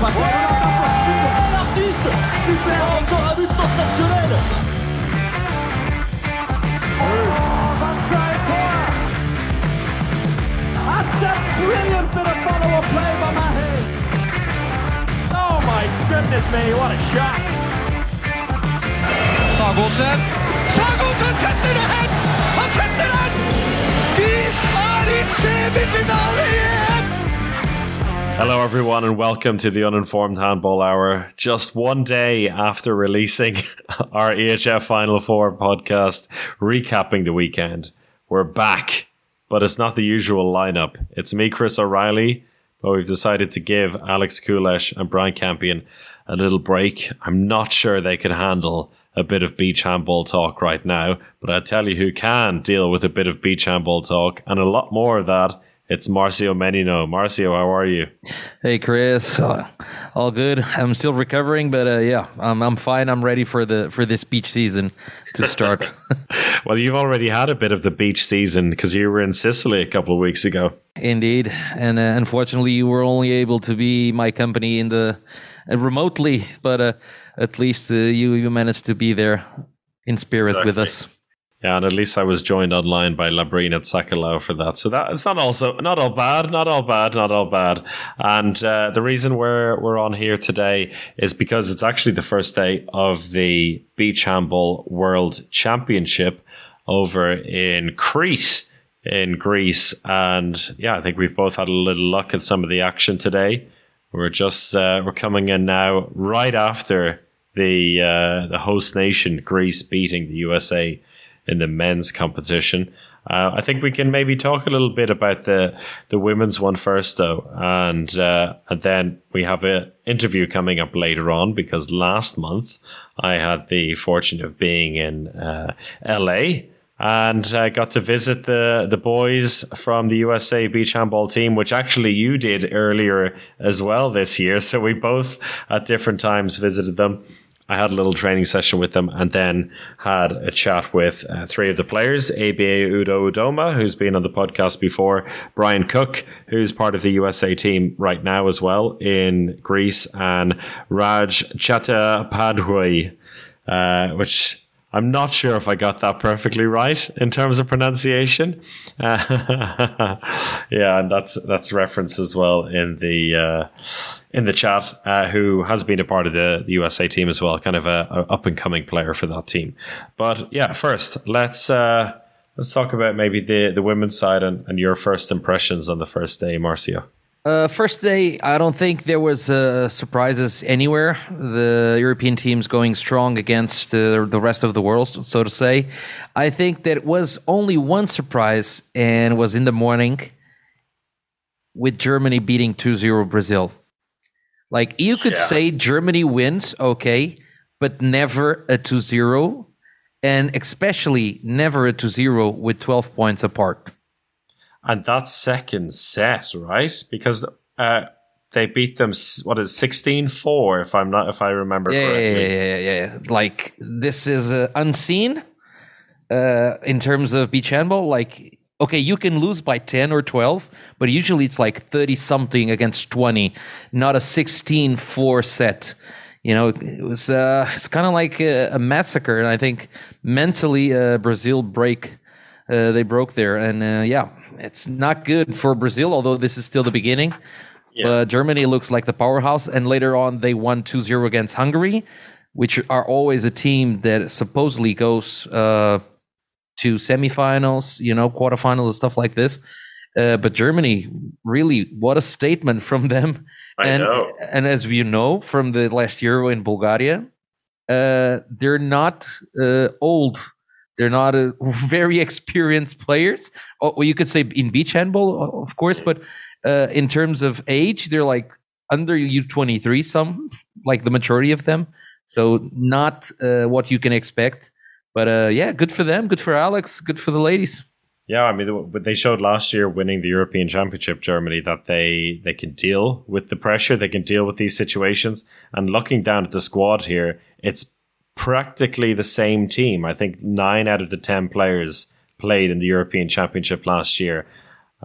passe super, l'artiste, super, encore un but sensationnel. That's a brilliant bit of follow-up play by Mahe. Oh my goodness me, what a shot! Sagosen. Sagosen setter det hen! Han setter den! De er i semifinale igjen! Hello, everyone, and welcome to the Uninformed Handball Hour. Just one day after releasing our EHF Final Four podcast, recapping the weekend, we're back, but it's not the usual lineup. It's me, Chris O'Reilly, but we've decided to give Alex Kulesh and Brian Campion a little break. I'm not sure they could handle a bit of beach handball talk right now, but I tell you who can deal with a bit of beach handball talk and a lot more of that. It's Marcio Menino. Marcio, how are you? Hey, Chris. Uh, all good. I'm still recovering, but uh, yeah, I'm, I'm fine. I'm ready for the for this beach season to start. well, you've already had a bit of the beach season because you were in Sicily a couple of weeks ago. Indeed, and uh, unfortunately, you were only able to be my company in the uh, remotely, but uh, at least uh, you you managed to be there in spirit Exactly. with us. Yeah, and at least I was joined online by Labrine at Sakalau for that. So that it's not also not all bad, not all bad, not all bad. And uh, the reason we're we're on here today is because it's actually the first day of the Beach Handball World Championship over in Crete in Greece. And yeah, I think we've both had a little luck at some of the action today. We're just uh, we're coming in now right after the uh, the host nation Greece beating the USA in the men's competition. Uh, I think we can maybe talk a little bit about the the women's one first, though, and uh, and then we have an interview coming up later on because last month I had the fortune of being in uh, L.A. and I got to visit the the boys from the USA beach handball team, which actually you did earlier as well this year. So we both at different times visited them. I had a little training session with them and then had a chat with uh, three of the players ABA Udo Udoma, who's been on the podcast before, Brian Cook, who's part of the USA team right now as well in Greece, and Raj Chattopadhyay, uh, which I'm not sure if I got that perfectly right in terms of pronunciation. Uh, yeah, and that's that's referenced as well in the uh, in the chat. Uh, who has been a part of the, the USA team as well, kind of a, a up and coming player for that team. But yeah, first let's uh, let's talk about maybe the the women's side and, and your first impressions on the first day, Marcio. Uh, first day, I don't think there was uh, surprises anywhere. The European teams going strong against uh, the rest of the world, so to say. I think that it was only one surprise, and was in the morning with Germany beating 2-0 Brazil. Like you could Yeah. say Germany wins, okay, but never a 2-0, and especially never a 2-0 with 12 points apart. And that second set, right? Because uh, they beat them. What is 16-4, If I'm not, if I remember yeah, correctly. yeah, yeah, yeah, yeah. Like this is uh, unseen uh, in terms of beach handball. Like, okay, you can lose by ten or twelve, but usually it's like thirty something against twenty, not a 16-4 set. You know, it was uh, it's kind of like a, a massacre, and I think mentally uh, Brazil break uh, they broke there, and uh, yeah, it's not good for Brazil. Although this is still the beginning. But Germany looks like the powerhouse, and later on they won 2-0 against Hungary, which are always a team that supposedly goes uh, to semifinals, you know, quarterfinals and stuff like this. Uh, but Germany, really, what a statement from them! I and know. and as you know from the last Euro in Bulgaria, uh, they're not uh, old. They're not uh, very experienced players. Oh, well, you could say in beach handball, of course, but uh, in terms of age, they're like under U twenty three. Some like the majority of them, so not uh, what you can expect. But uh, yeah, good for them. Good for Alex. Good for the ladies. Yeah, I mean, but they showed last year winning the European Championship, Germany, that they they can deal with the pressure, they can deal with these situations. And looking down at the squad here, it's practically the same team. I think nine out of the ten players played in the European Championship last year,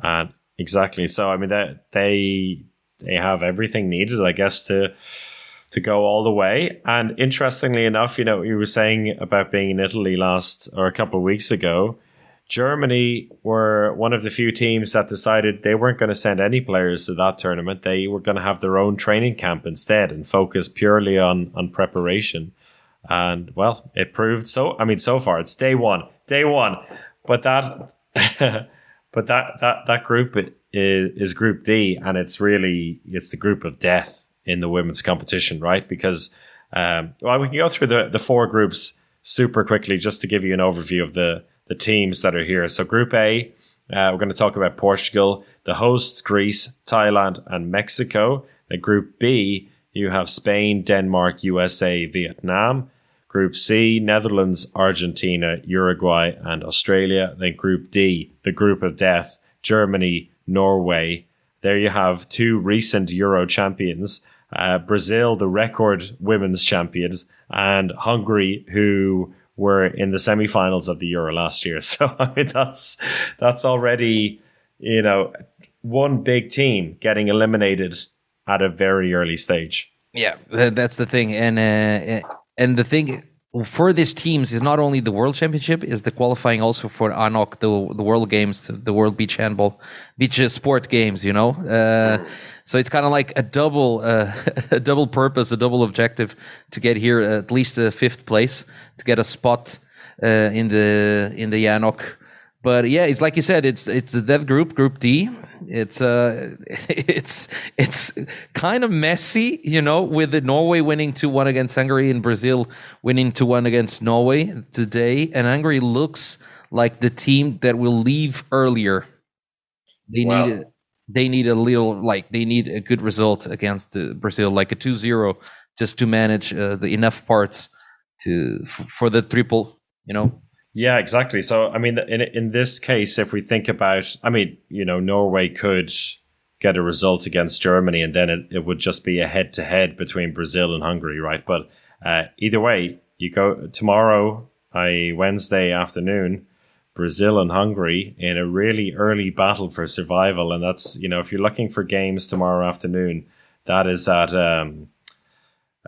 and exactly. So I mean, that they they have everything needed, I guess, to to go all the way. And interestingly enough, you know, you were saying about being in Italy last or a couple of weeks ago. Germany were one of the few teams that decided they weren't going to send any players to that tournament. They were going to have their own training camp instead and focus purely on on preparation. And well, it proved so. I mean, so far it's day one, day one. But that, but that that that group is, is Group D, and it's really it's the group of death in the women's competition, right? Because um, well, we can go through the the four groups super quickly just to give you an overview of the the teams that are here. So Group A, uh, we're going to talk about Portugal, the hosts Greece, Thailand, and Mexico. Then Group B, you have Spain, Denmark, USA, Vietnam. Group C, Netherlands, Argentina, Uruguay, and Australia. Then Group D, the group of death, Germany, Norway. There you have two recent Euro champions. Uh, Brazil, the record women's champions, and Hungary, who were in the semi-finals of the Euro last year. So I mean, that's that's already you know one big team getting eliminated at a very early stage. Yeah, that's the thing, and uh, and the thing for these teams is not only the World Championship, is the qualifying also for ANOC, the the World Games, the World Beach Handball, beach sport games. You know. Uh, so it's kind of like a double, uh, a double purpose, a double objective to get here at least a fifth place to get a spot uh, in the in the ANOC. But yeah, it's like you said, it's it's that group, Group D. It's uh, it's it's kind of messy, you know, with the Norway winning two one against Hungary and Brazil winning two one against Norway today, and Hungary looks like the team that will leave earlier. They wow. need they need a little like they need a good result against uh, Brazil, like a 2-0, just to manage uh, the enough parts to f- for the triple. You know. Yeah, exactly. So I mean, in in this case, if we think about, I mean, you know, Norway could get a result against Germany, and then it, it would just be a head to head between Brazil and Hungary, right? But uh, either way, you go tomorrow, I Wednesday afternoon Brazil and Hungary in a really early battle for survival. And that's, you know, if you're looking for games tomorrow afternoon, that is at um,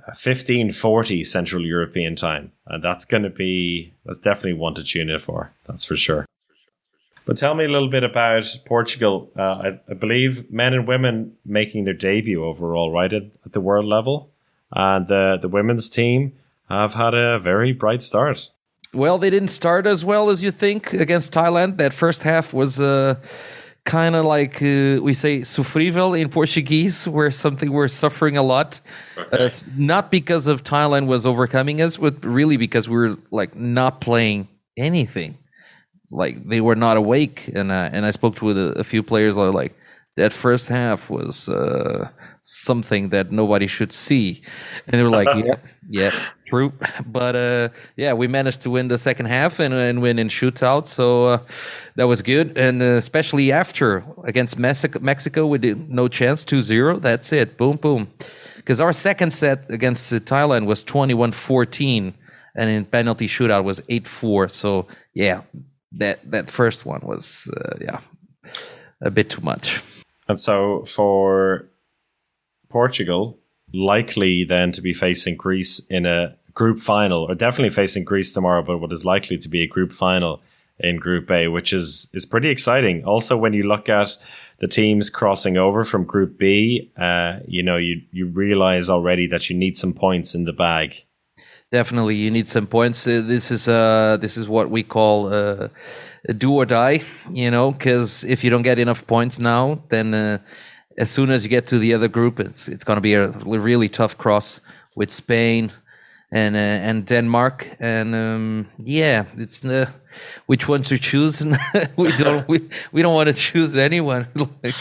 1540 Central European time. And that's going to be, that's definitely one to tune in for. That's for sure. But tell me a little bit about Portugal. Uh, I, I, believe men and women making their debut overall, right, at, at the world level. And uh, the women's team have had a very bright start. Well, they didn't start as well as you think against Thailand. That first half was uh, kind of like uh, we say sofrível in Portuguese, where something we're suffering a lot. Okay. Uh, not because of Thailand was overcoming us, but really because we were like not playing anything. Like they were not awake, and uh, and I spoke to a, a few players. Like that first half was uh, something that nobody should see. And they were like, yeah, yeah, true. But uh, yeah, we managed to win the second half and, and win in shootout. So uh, that was good. And uh, especially after against Mexico, Mexico we did no chance 2 0. That's it. Boom, boom. Because our second set against Thailand was 21 14. And in penalty shootout was 8 4. So yeah, that, that first one was, uh, yeah, a bit too much. And so for Portugal, likely then to be facing Greece in a group final, or definitely facing Greece tomorrow, but what is likely to be a group final in Group A, which is is pretty exciting. Also, when you look at the teams crossing over from Group B, uh, you know you you realize already that you need some points in the bag. Definitely, you need some points. Uh, this is uh this is what we call uh, do or die. You know, because if you don't get enough points now, then uh, as soon as you get to the other group, it's it's going to be a really tough cross with Spain and uh, and Denmark, and um, yeah, it's the which one to choose. we don't we, we don't want to choose anyone. like,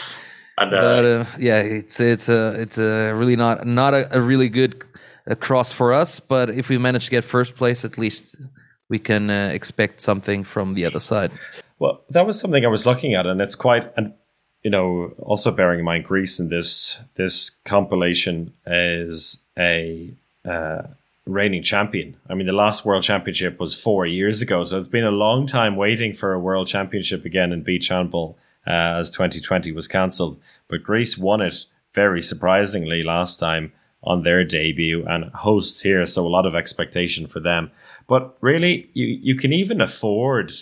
and, uh, but uh, yeah, it's it's a it's a really not not a, a really good uh, cross for us. But if we manage to get first place, at least we can uh, expect something from the other side. Well, that was something I was looking at, and it's quite and you know, also bearing in mind Greece in this this compilation is a uh, reigning champion. I mean, the last World Championship was four years ago, so it's been a long time waiting for a World Championship again in beach handball, uh, as 2020 was cancelled. But Greece won it very surprisingly last time on their debut and hosts here, so a lot of expectation for them. But really, you, you can even afford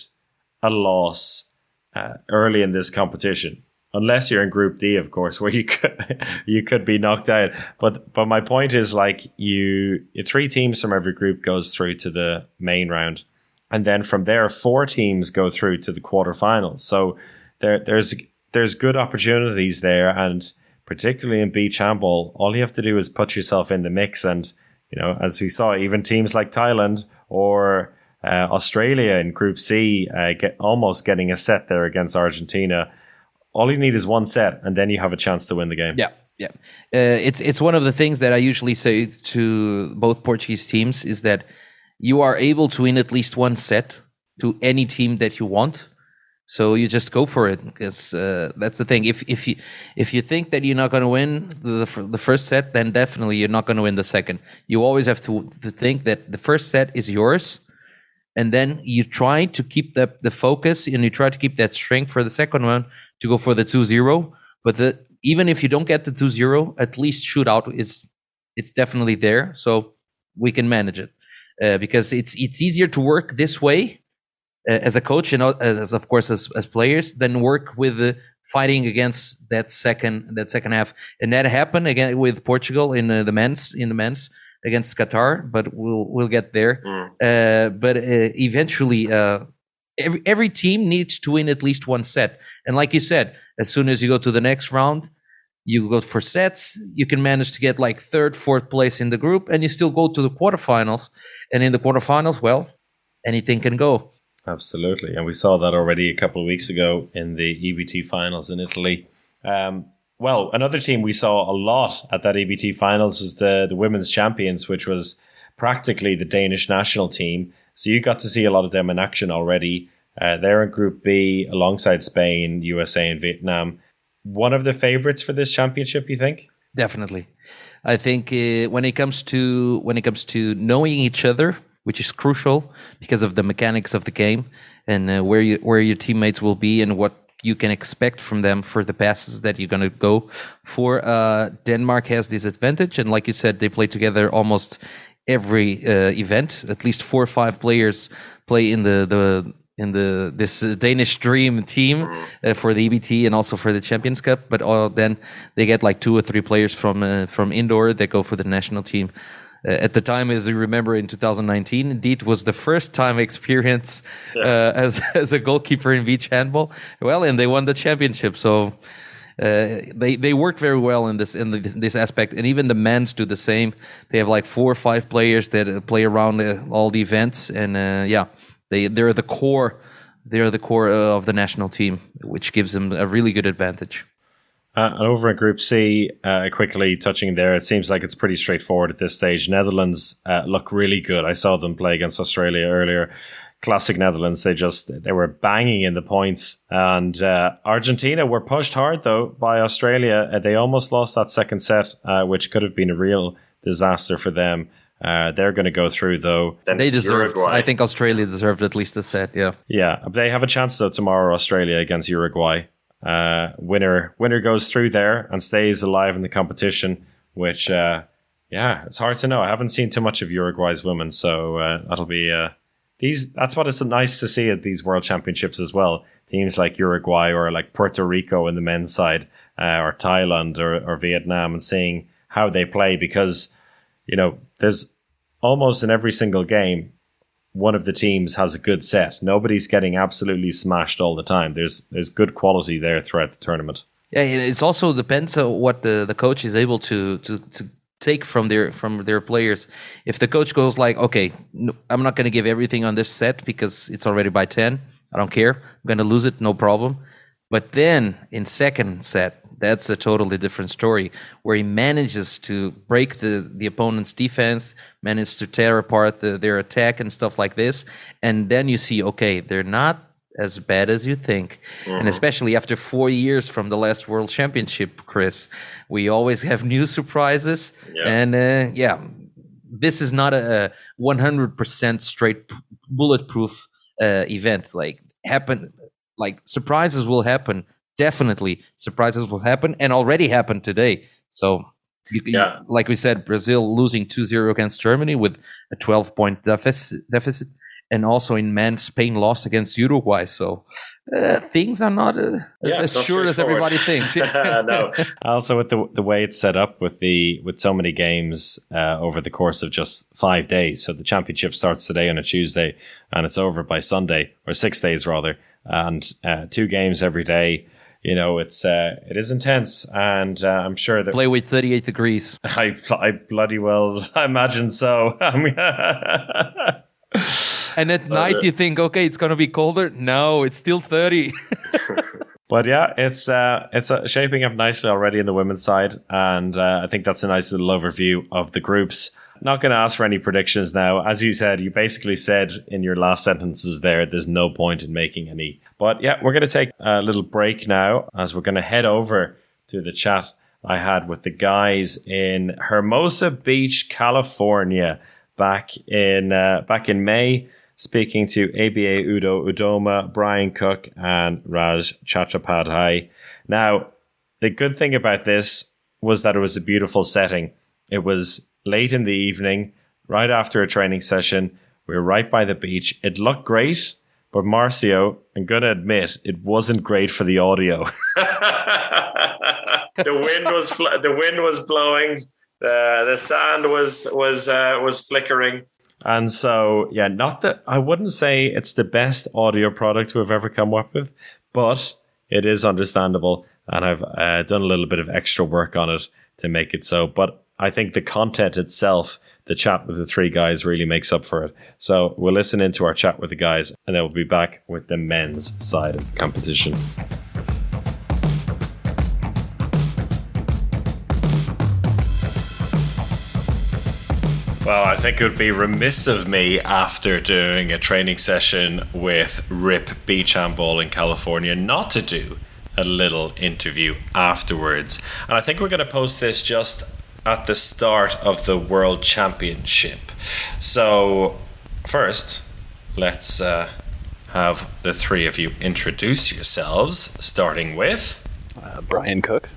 a loss uh, early in this competition, unless you're in Group D, of course, where you could you could be knocked out. But but my point is like you three teams from every group goes through to the main round, and then from there four teams go through to the quarterfinals. So there there's there's good opportunities there, and particularly in beach handball, all you have to do is put yourself in the mix. And, you know, as we saw, even teams like Thailand or uh, Australia in Group C uh, get almost getting a set there against Argentina. All you need is one set, and then you have a chance to win the game. Yeah, yeah. Uh, it's it's one of the things that I usually say to both Portuguese teams is that you are able to win at least one set to any team that you want. So you just go for it because uh, that's the thing. If if you if you think that you're not going to win the the first set, then definitely you're not going to win the second. You always have to to think that the first set is yours, and then you try to keep the the focus and you try to keep that strength for the second one to go for the 2-0. But the even if you don't get the 2-0, at least shootout is it's definitely there. So we can manage it uh, because it's it's easier to work this way uh, as a coach and uh, as of course as, as players than work with the fighting against that second that second half and that happened again with portugal in uh, the men's in the men's against qatar but we'll we'll get there Mm. uh, but uh, eventually uh, every, every team needs to win at least one set and like you said as soon as you go to the next round you go for sets you can manage to get like third fourth place in the group and you still go to the quarterfinals and in the quarterfinals well anything can go Absolutely. And we saw that already a couple of weeks ago in the EBT finals in Italy. Um, well, another team we saw a lot at that EBT finals was the, the women's champions, which was practically the Danish national team. So you got to see a lot of them in action already. Uh, they're in Group B alongside Spain, USA, and Vietnam. One of the favorites for this championship, you think? Definitely, I think uh, when it comes to when it comes to knowing each other, which is crucial because of the mechanics of the game and uh, where you where your teammates will be and what you can expect from them for the passes that you're going to go for. Uh, Denmark has this advantage, and like you said, they play together almost every uh, event. At least four or five players play in the the in the this uh, Danish Dream team uh, for the EBT and also for the Champions Cup. But uh, then they get like two or three players from uh, from indoor that go for the national team. Uh, at the time, as you remember, in 2019, indeed was the first time experience uh, as as a goalkeeper in beach handball. Well, and they won the championship. So uh, they they work very well in this in this, this aspect, and even the men's do the same. They have like four or five players that uh, play around uh, all the events, and yeah, they they're the core. They're the core of the national team, which gives them a really good advantage. Uh, and over in Group C, uh, quickly touching there, it seems like it's pretty straightforward at this stage. Netherlands uh, look really good. I saw them play against Australia earlier. Classic Netherlands. They just they were banging in the points, and uh, Argentina were pushed hard though by Australia. Uh, they almost lost that second set, uh, which could have been a real disaster for them. Uh, they're going to go through though. Then They deserved. Uruguay. I think Australia deserved at least a set. Yeah. Yeah, they have a chance though tomorrow. Australia against Uruguay. Uh, winner winner goes through there and stays alive in the competition. Which, uh, yeah, it's hard to know. I haven't seen too much of Uruguay's women, so uh, that'll be uh, these. That's what it's nice to see at these World Championships as well. Teams like Uruguay or like Puerto Rico in the men's side, uh, or Thailand or, or Vietnam, and seeing how they play because you know there's almost in every single game one of the teams has a good set. Nobody's getting absolutely smashed all the time. There's there's good quality there throughout the tournament. Yeah, it's also depends on what the, the coach is able to, to to take from their from their players. If the coach goes like, okay, no, I'm not going to give everything on this set because it's already by ten. I don't care. I'm going to lose it, no problem. But then in second set, that's a totally different story where he manages to break the, the opponent's defense, manages to tear apart the, their attack and stuff like this. And then you see, okay, they're not as bad as you think. And especially after four years from the last World Championship, Chris, we always have new surprises. Yeah. And uh, yeah, this is not a 100% straight bulletproof uh, event. Like happen, like surprises will happen. Definitely, surprises will happen, and already happened today. So, you, you- Yeah. like we said, Brazil losing 2-0 against Germany with a 12 point deficit, deficit, and also in men, Spain lost against Uruguay. So uh, things are not uh, as, Yeah, as it's sure as everybody thinks. no. Also, with the the way it's set up with the with so many games uh, over the course of just five days. So the championship starts today on a Tuesday, and it's over by Sunday or six days rather, and uh, two games every day. You know, it's uh, it is intense, and uh, I'm sure that Play with 38 degrees. I I bloody well I imagine so. And at night, you think, okay, it's to be colder. No, it's still 30. But yeah, it's uh, it's uh, shaping up nicely already in the women's side, and uh, I think that's a nice little overview of the groups. Not going to ask for any predictions now. As you said, you basically said in your last sentences there, there's no point in making any. But yeah, we're going to take a little break now as we're going to head over to the chat I had with the guys in Hermosa Beach, California, back in uh, back in May speaking to ABA Udo Udoma, Brian Cook, and Raj Chattopadhyay. Now, the good thing about this was that it was a beautiful setting. It was late in the evening, right after a training session. We were right by the beach. It looked great, but Marcio, I'm going to admit, it wasn't great for the audio. the wind was fl- the wind was blowing. The the sand was was uh, was flickering. And so, yeah, not that I wouldn't say it's the best audio product we've ever come up with, but it is understandable. And I've uh, done a little bit of extra work on it to make it so. But I think the content itself, the chat with the three guys, really makes up for it. So we'll listen into our chat with the guys, and then we'll be back with the men's side of the competition. Well, I think it would be remiss of me after doing a training session with Rip Beach Handball in California not to do a little interview afterwards. And I think we're going to post this just at the start of the World Championship. So, first, let's uh, have the three of you introduce yourselves, starting with Uh, Brian Cook,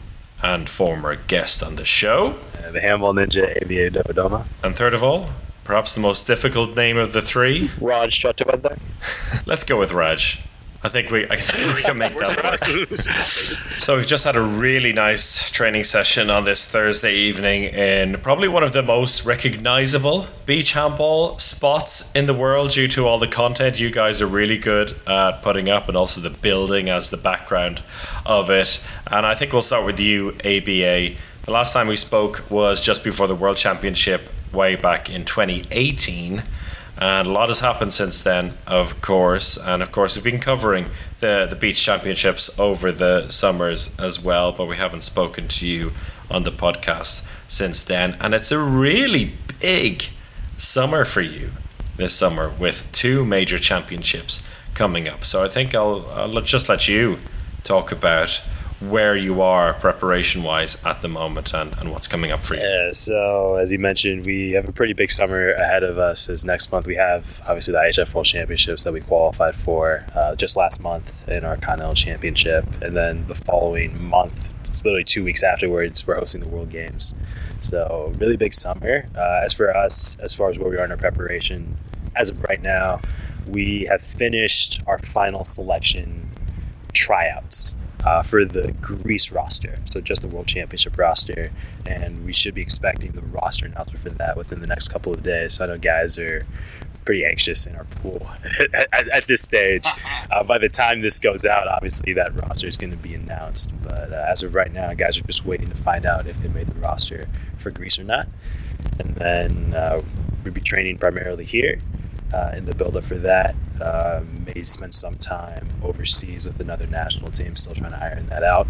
and former guest on the show. Uh, the Handball Ninja ABA Dodoma. And third of all, perhaps the most difficult name of the three. Raj Chattopadhyay. Let's go with Raj. I think we, I think we can make that work. So we've just had a really nice training session on this Thursday evening in probably one of the most recognizable beach handball spots in the world due to all the content you guys are really good at putting up and also the building as the background of it. And I think we'll start with you, ABA. The last time we spoke was just before the World Championship way back in 2018. And a lot has happened since then, of course. And of course, we've been covering the, the beach championships over the summers as well, but we haven't spoken to you on the podcast since then. And it's a really big summer for you this summer with two major championships coming up. So I think I'll, I'll just let you talk about where you are preparation wise at the moment and, and what's coming up for you. Yeah, so as you mentioned, we have a pretty big summer ahead of us. As next month we have obviously the IHF World Championships that we qualified for uh, just last month in our Continental Championship, and then the following month, literally two weeks afterwards, we're hosting the World Games. So really big summer. Uh, as for us, as far as where we are in our preparation, as of right now, we have finished our final selection tryouts uh, for the Greece roster, so just the World Championship roster, and we should be expecting the roster announcement for that within the next couple of days. So I know guys are pretty anxious in our pool at, at, this stage. Uh, by the time this goes out, obviously that roster is going to be announced, but uh, as of right now, guys are just waiting to find out if they made the roster for Greece or not, and then uh, we'll be training primarily here uh, in the build up for that. Uh, may spend some time overseas with another national team, still trying to iron that out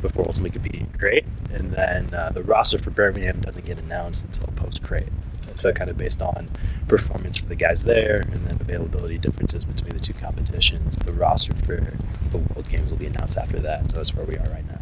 before ultimately competing great. And then uh, the roster for Birmingham doesn't get announced until post Crete. So, kind of based on performance for the guys there and then availability differences between the two competitions, the roster for the World Games will be announced after that. So, that's where we are right now.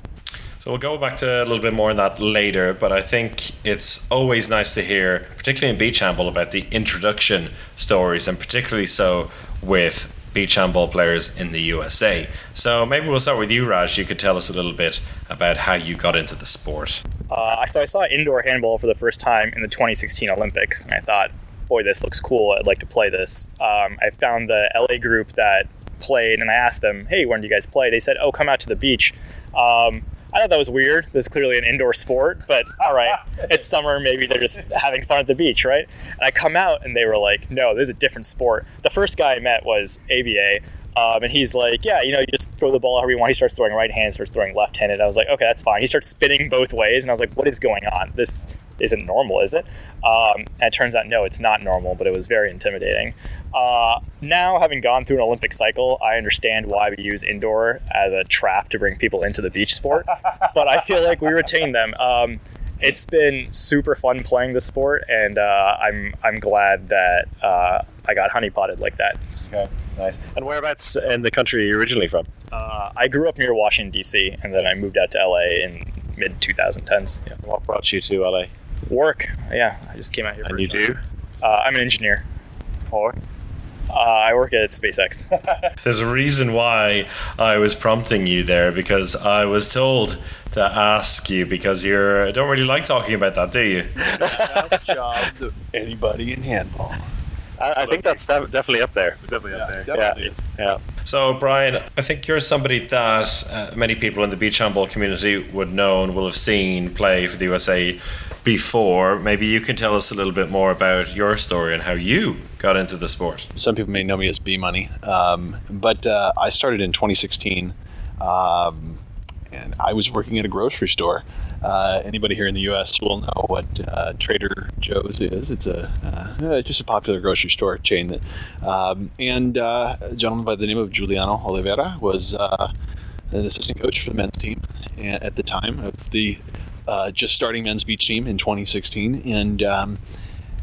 So we'll go back to a little bit more on that later, but I think it's always nice to hear, particularly in beach handball, about the introduction stories, and particularly so with beach handball players in the USA. So maybe we'll start with you, Raj. You could tell us a little bit about how you got into the sport. Uh, so I saw indoor handball for the first time in the 2016 Olympics, and I thought, boy, this looks cool. I'd like to play this. Um, I found the LA group that played, and I asked them, hey, when do you guys play? They said, oh, come out to the beach. Um, I thought that was weird. This is clearly an indoor sport, but all right, it's summer. Maybe they're just having fun at the beach, right? And I come out and they were like, no, this is a different sport. The first guy I met was ABA. Um, and he's like, yeah, you know, you just throw the ball however you want. He starts throwing right hand, starts throwing left handed. I was like, okay, that's fine. He starts spinning both ways. And I was like, what is going on? This isn't normal, is it? Um, and it turns out, no, it's not normal, but it was very intimidating. Uh, now, having gone through an Olympic cycle, I understand why we use indoor as a trap to bring people into the beach sport. but I feel like we retain them. Um, it's been super fun playing the sport, and uh, I'm I'm glad that uh, I got honeypotted like that. Okay, nice. And whereabouts in the country are you originally from? Uh, I grew up near Washington D.C. and then I moved out to LA in mid 2010s. Yeah. What brought you to LA? Work. Yeah, I just came out here. And you do? Uh, I'm an engineer. For? Uh, I work at SpaceX. There's a reason why I was prompting you there because I was told to ask you because you don't really like talking about that, do you? Best job to anybody in handball. I, I think that's def- definitely up there. Definitely up there. Yeah, yeah. So, Brian, I think you're somebody that uh, many people in the beach handball community would know and will have seen play for the USA before. Maybe you can tell us a little bit more about your story and how you got into the sport. Some people may know me as B Money, um, but uh, I started in 2016, um, and I was working at a grocery store. Uh, anybody here in the U.S. will know what uh, Trader Joe's is. It's a uh, just a popular grocery store chain. That, um, and uh, a gentleman by the name of Juliano Oliveira was uh, an assistant coach for the men's team at the time of the uh, just starting men's beach team in 2016. And um,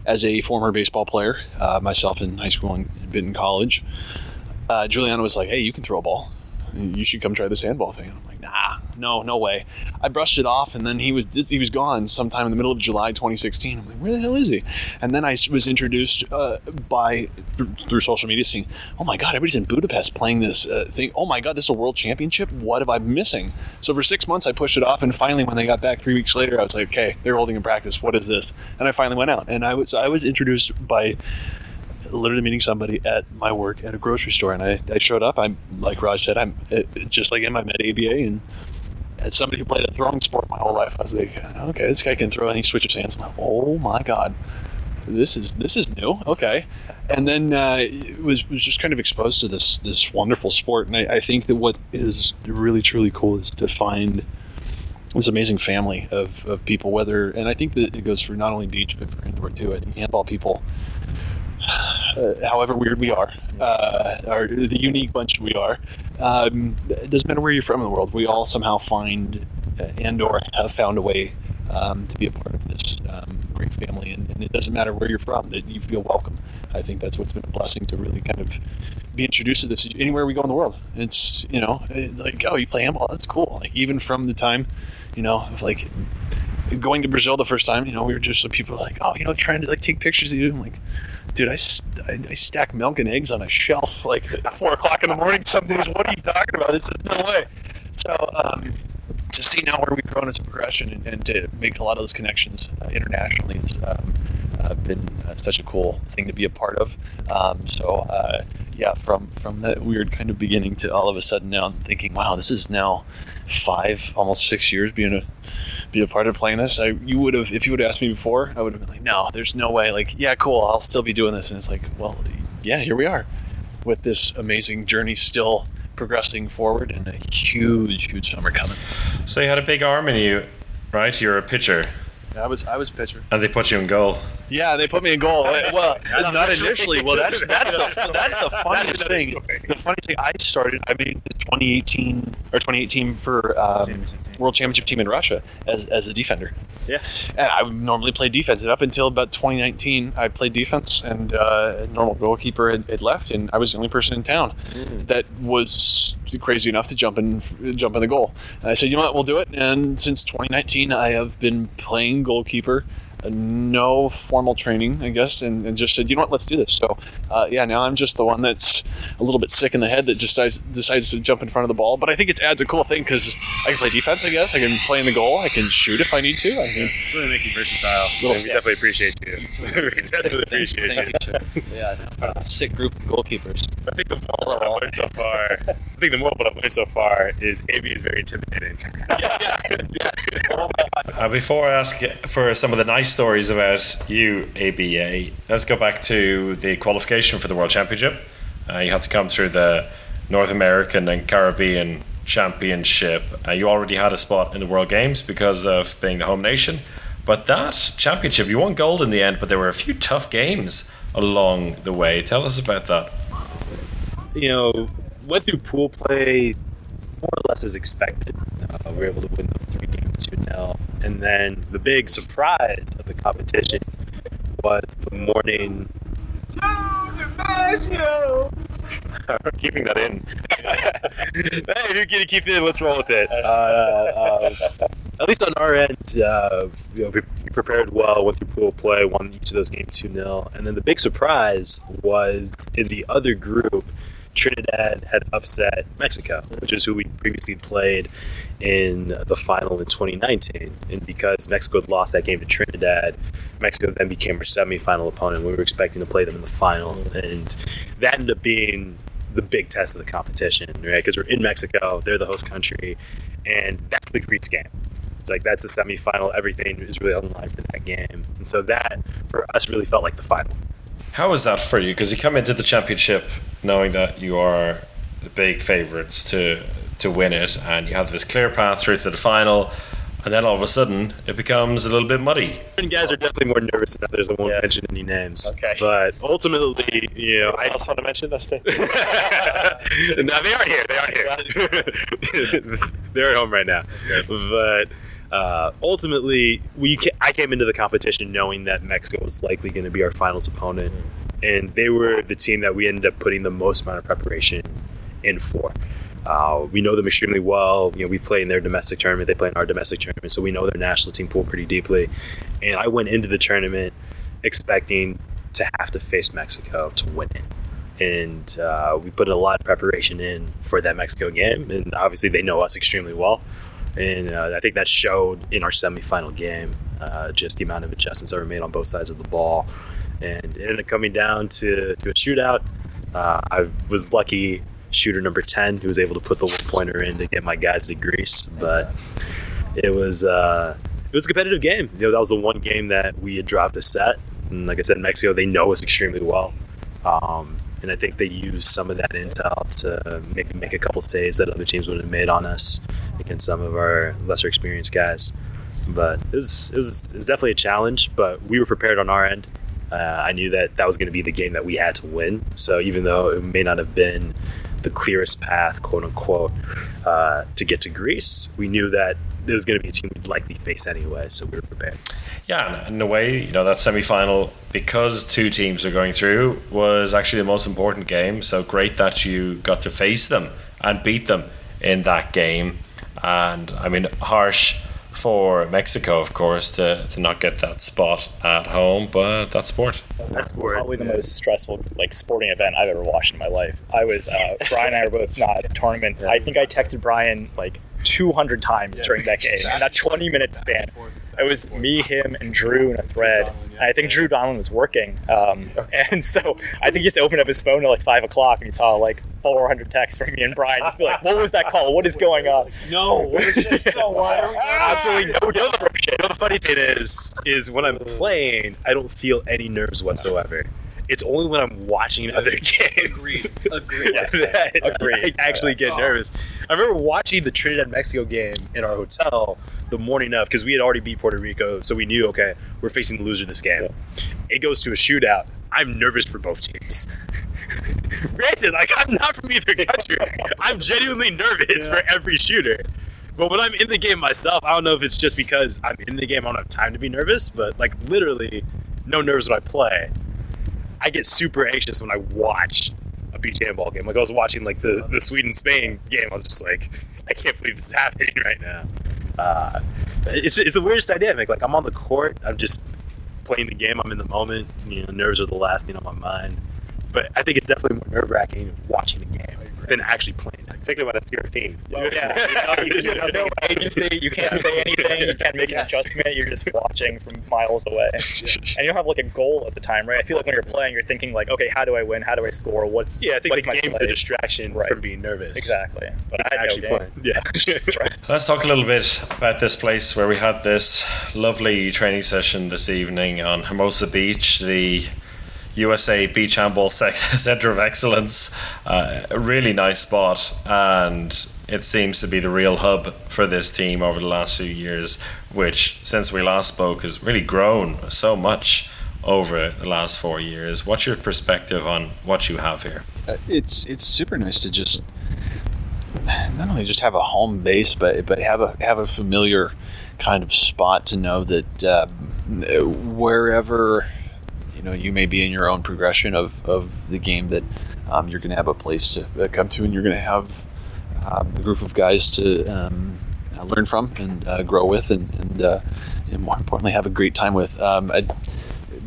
as a former baseball player, myself in high school and a bit in college, Juliano was like, "Hey, you can throw a ball." You should come try this handball thing. I'm like, nah, no, no way. I brushed it off, and then he was he was gone sometime in the middle of July 2016. I'm like, where the hell is he? And then I was introduced uh, by through social media, saying, oh my god, everybody's in Budapest playing this uh, thing. Oh my god, this is a world championship. What have I missing? So for six months, I pushed it off, and finally, when they got back three weeks later, I was like, okay, they're holding in practice. What is this? And I finally went out, and I was I was introduced by literally meeting somebody at my work at a grocery store, and I, I showed up. I'm like Raj said, I'm just like him. I met ABA, and as somebody who played a throwing sport my whole life, I was like, okay, this guy can throw, and he switches hands. I'm like, oh my god, this is this is new. Okay, and then uh, was was just kind of exposed to this this wonderful sport, and I, I think that what is really truly cool is to find this amazing family of, of people whether and i think that it goes for not only beach but for indoor too i think handball people uh, however weird we are, uh, or the unique bunch we are, um, it doesn't matter where you're from in the world. We all somehow find uh, and or have found a way um, to be a part of this um, great family, and, and, it doesn't matter where you're from; that you feel welcome. I think that's what's been a blessing to really kind of be introduced to this anywhere we go in the world. It's you know like oh you play handball that's cool. Like even from the time you know like going to Brazil the first time, you know we were just some people like oh you know trying to like take pictures of you. I'm like dude, I, I, I, stack milk and eggs on a shelf like at four o'clock in the morning some days. What are you talking about? This is no way. So um, to see now where we've grown as a progression and, and to make a lot of those connections uh, internationally has um, uh, been uh, such a cool thing to be a part of. Um, so uh, yeah, from from that weird kind of beginning to all of a sudden now I'm thinking, wow, this is now five, almost six years being a be a part of playing this. I you would have if you would have asked me before, I would have been like, no, there's no way. Like, yeah, cool, I'll still be doing this. And it's like, well, yeah, here we are with this amazing journey still progressing forward and a huge, huge summer coming. So you had a big arm in you, right? You're a pitcher. I was I was a pitcher. And they put you in goal. Yeah, they put me in goal. Well, not initially. Well, that's that's the that's the funniest thing. The funny thing, I started. I made the 2018 or 2018 for um, World Championship team in Russia as, as a defender. Yeah, and I normally play defense. And up until about 2019, I played defense, and uh, normal goalkeeper had, had, left, and I was the only person in town mm. that was crazy enough to jump in jump in the goal. And I said, you know what, we'll do it. And since 2019, I have been playing goalkeeper no formal training, I guess, and, and, just said, you know what, let's do this. So, uh, yeah, now I'm just the one that's a little bit sick in the head that just decides, decides to jump in front of the ball. But I think it adds a cool thing because I can play defense, I guess. I can play in the goal. I can shoot if I need to. I can, it really makes you versatile. Little, we yeah. definitely appreciate you. we definitely appreciate you. you. Yeah, sick group of goalkeepers. I think the moral I've learned so far, I think the moral I've learned so far is AB is very intimidating. uh, before I ask for some of the nice stories about you, ABA. Let's go back to the qualification for the World Championship. Uh, you had to come through the North American and Caribbean Championship. Uh, you already had a spot in the World Games because of being the home nation. But that championship, you won gold in the end, but there were a few tough games along the way. Tell us about that. You know, went through pool play more or less as expected. Uh, we were able to win those three games 2 0. And then the big surprise of the competition was the morning. We're keeping that in. hey, if you're gonna keep it in, let's roll with it. Uh, uh, at least on our end, uh, you know, we prepared well, went through pool play, won each of those games 2 0. And then the big surprise was in the other group, Trinidad had upset Mexico, which is who we previously played in the final in 2019. And because Mexico had lost that game to Trinidad, Mexico then became our semifinal opponent. We were expecting to play them in the final. And that ended up being the big test of the competition, right? Because we're in Mexico, they're the host country, and that's the Greece game. Like that's the semifinal. Everything is really on the line for that game, and so that for us really felt like the final. How was that for you? Because you come into the championship knowing that you are the big favourites to to win it, and you have this clear path through to the final, and then all of a sudden it becomes a little bit muddy. Certain guys are definitely more nervous than others. I won't yeah. mention any names. Okay. But ultimately, you know, I also want to mention this thing. no, they aren't here. They aren't here. They're at home right now. But uh, ultimately, we ca- I came into the competition knowing that Mexico was likely going to be our finals opponent, and they were the team that we ended up putting the most amount of preparation in for. Uh, we know them extremely well. You know, we play in their domestic tournament; they play in our domestic tournament, so we know their national team pool pretty deeply. And I went into the tournament expecting to have to face Mexico to win it and uh, we put a lot of preparation in for that Mexico game. And obviously, they know us extremely well and uh, I think that showed in our semifinal game. Uh, just the amount of adjustments that were made on both sides of the ball, and it ended up coming down to, to a shootout. Uh, I was lucky shooter number 10 who was able to put the one pointer in to get my guys to Greece, but it was uh, it was a competitive game. You know, that was the one game that we had dropped a set, and like I said, Mexico they know us extremely well. Um, and I think they used some of that intel to maybe make a couple saves that other teams would have made on us against some of our lesser experienced guys. But it was, it was, it was definitely a challenge, but we were prepared on our end. Uh, I knew that that was going to be the game that we had to win. So even though it may not have been the clearest path, quote unquote, uh, to get to Greece, we knew that there was going to be a team we'd likely face anyway. So we were prepared. Yeah, and in a way, you know, that semi final, because two teams are going through, was actually the most important game. So great that you got to face them and beat them in that game. And I mean, harsh for Mexico, of course, to, to not get that spot at home, but that's sport. That's sport. Probably the most stressful like sporting event I've ever watched in my life. I was uh, Brian and I were both not at the tournament. Yeah. I think I texted Brian like 200 times yeah. during that game in that 20 minute span. It was me, him, and Drew in a thread. And I think Drew Donlan was working, um, and so I think he just opened up his phone at like five o'clock and he saw like 400 texts from me and Brian. Just be like, "What was that call? What is going on?" No, absolutely no description. You know, the funny thing is, is when I'm playing, I don't feel any nerves whatsoever. It's only when I'm watching other games Agreed. Agreed. that Agreed. I actually get oh. nervous. I remember watching the Trinidad Mexico game in our hotel the morning of because we had already beat Puerto Rico, so we knew okay, we're facing the loser this game. It goes to a shootout. I'm nervous for both teams. Granted, like I'm not from either country. I'm genuinely nervous yeah. for every shooter. But when I'm in the game myself, I don't know if it's just because I'm in the game, I don't have time to be nervous, but like literally no nerves when I play. I get super anxious when I watch a beach handball game. Like I was watching like the, the Sweden Spain game. I was just like, I can't believe this is happening right now. Uh, it's, it's the weirdest dynamic. Like I'm on the court, I'm just playing the game. I'm in the moment. You know, nerves are the last thing on my mind. But I think it's definitely more nerve wracking watching the game than actually playing. it. Particularly when it's your team. Oh, yeah, you, you have no agency. You can't say anything. You can't make an adjustment. You're just watching from miles away, and you don't have like a goal at the time, right? I feel like when you're playing, you're thinking like, okay, how do I win? How do I score? What's Yeah, I think the game's play? the distraction Right. from being nervous. Exactly. But I Actually no game. fun. Yeah. Let's talk a little bit about this place where we had this lovely training session this evening on Hermosa Beach, the USA Beach Handball Center of Excellence. Uh, a really nice spot, and it seems to be the real hub for this team over the last few years, which, since we last spoke, has really grown so much over the last four years. What's your perspective on what you have here? Uh, it's it's super nice to just not only just have a home base, but but have a have a familiar kind of spot to know that um, wherever you know you may be in your own progression of, of the game, that um, you're going to have a place to uh, come to, and you're going to have um, a group of guys to um, uh, learn from and uh, grow with, and and, uh, and more importantly, have a great time with. Um, I,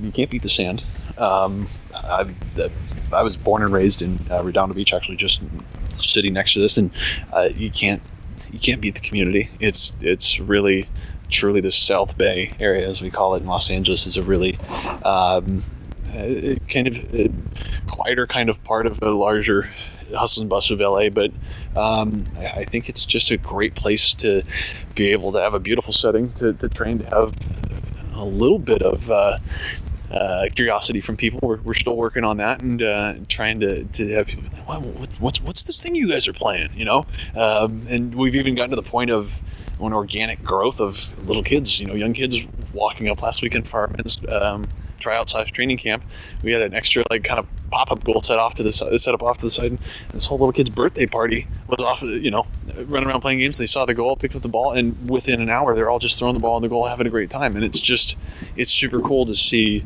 you can't beat the sand. Um, I, I was born and raised in uh, Redondo Beach, actually, just sitting next to this, and uh, you can't you can't beat the community. It's it's really truly the South Bay area, as we call it in Los Angeles, is a really um, uh, kind of uh, quieter kind of part of a larger hustle and bustle of LA. But um, I think it's just a great place to be able to have a beautiful setting to, to train, to have a little bit of uh, uh, curiosity from people. We're, we're still working on that and uh, trying to, to have people, "What- what- what's, what's this thing you guys are playing, you know? Um, and we've even gotten to the point of an organic growth of little kids, you know, young kids walking up last weekend for our um, tryout slash training camp. We had an extra like kind of pop up goal set off to the side, set up off to the side. And this whole little kid's birthday party was off, you know, running around playing games. They saw the goal, picked up the ball, and within an hour, they're all just throwing the ball in the goal, having a great time. And it's just, it's super cool to see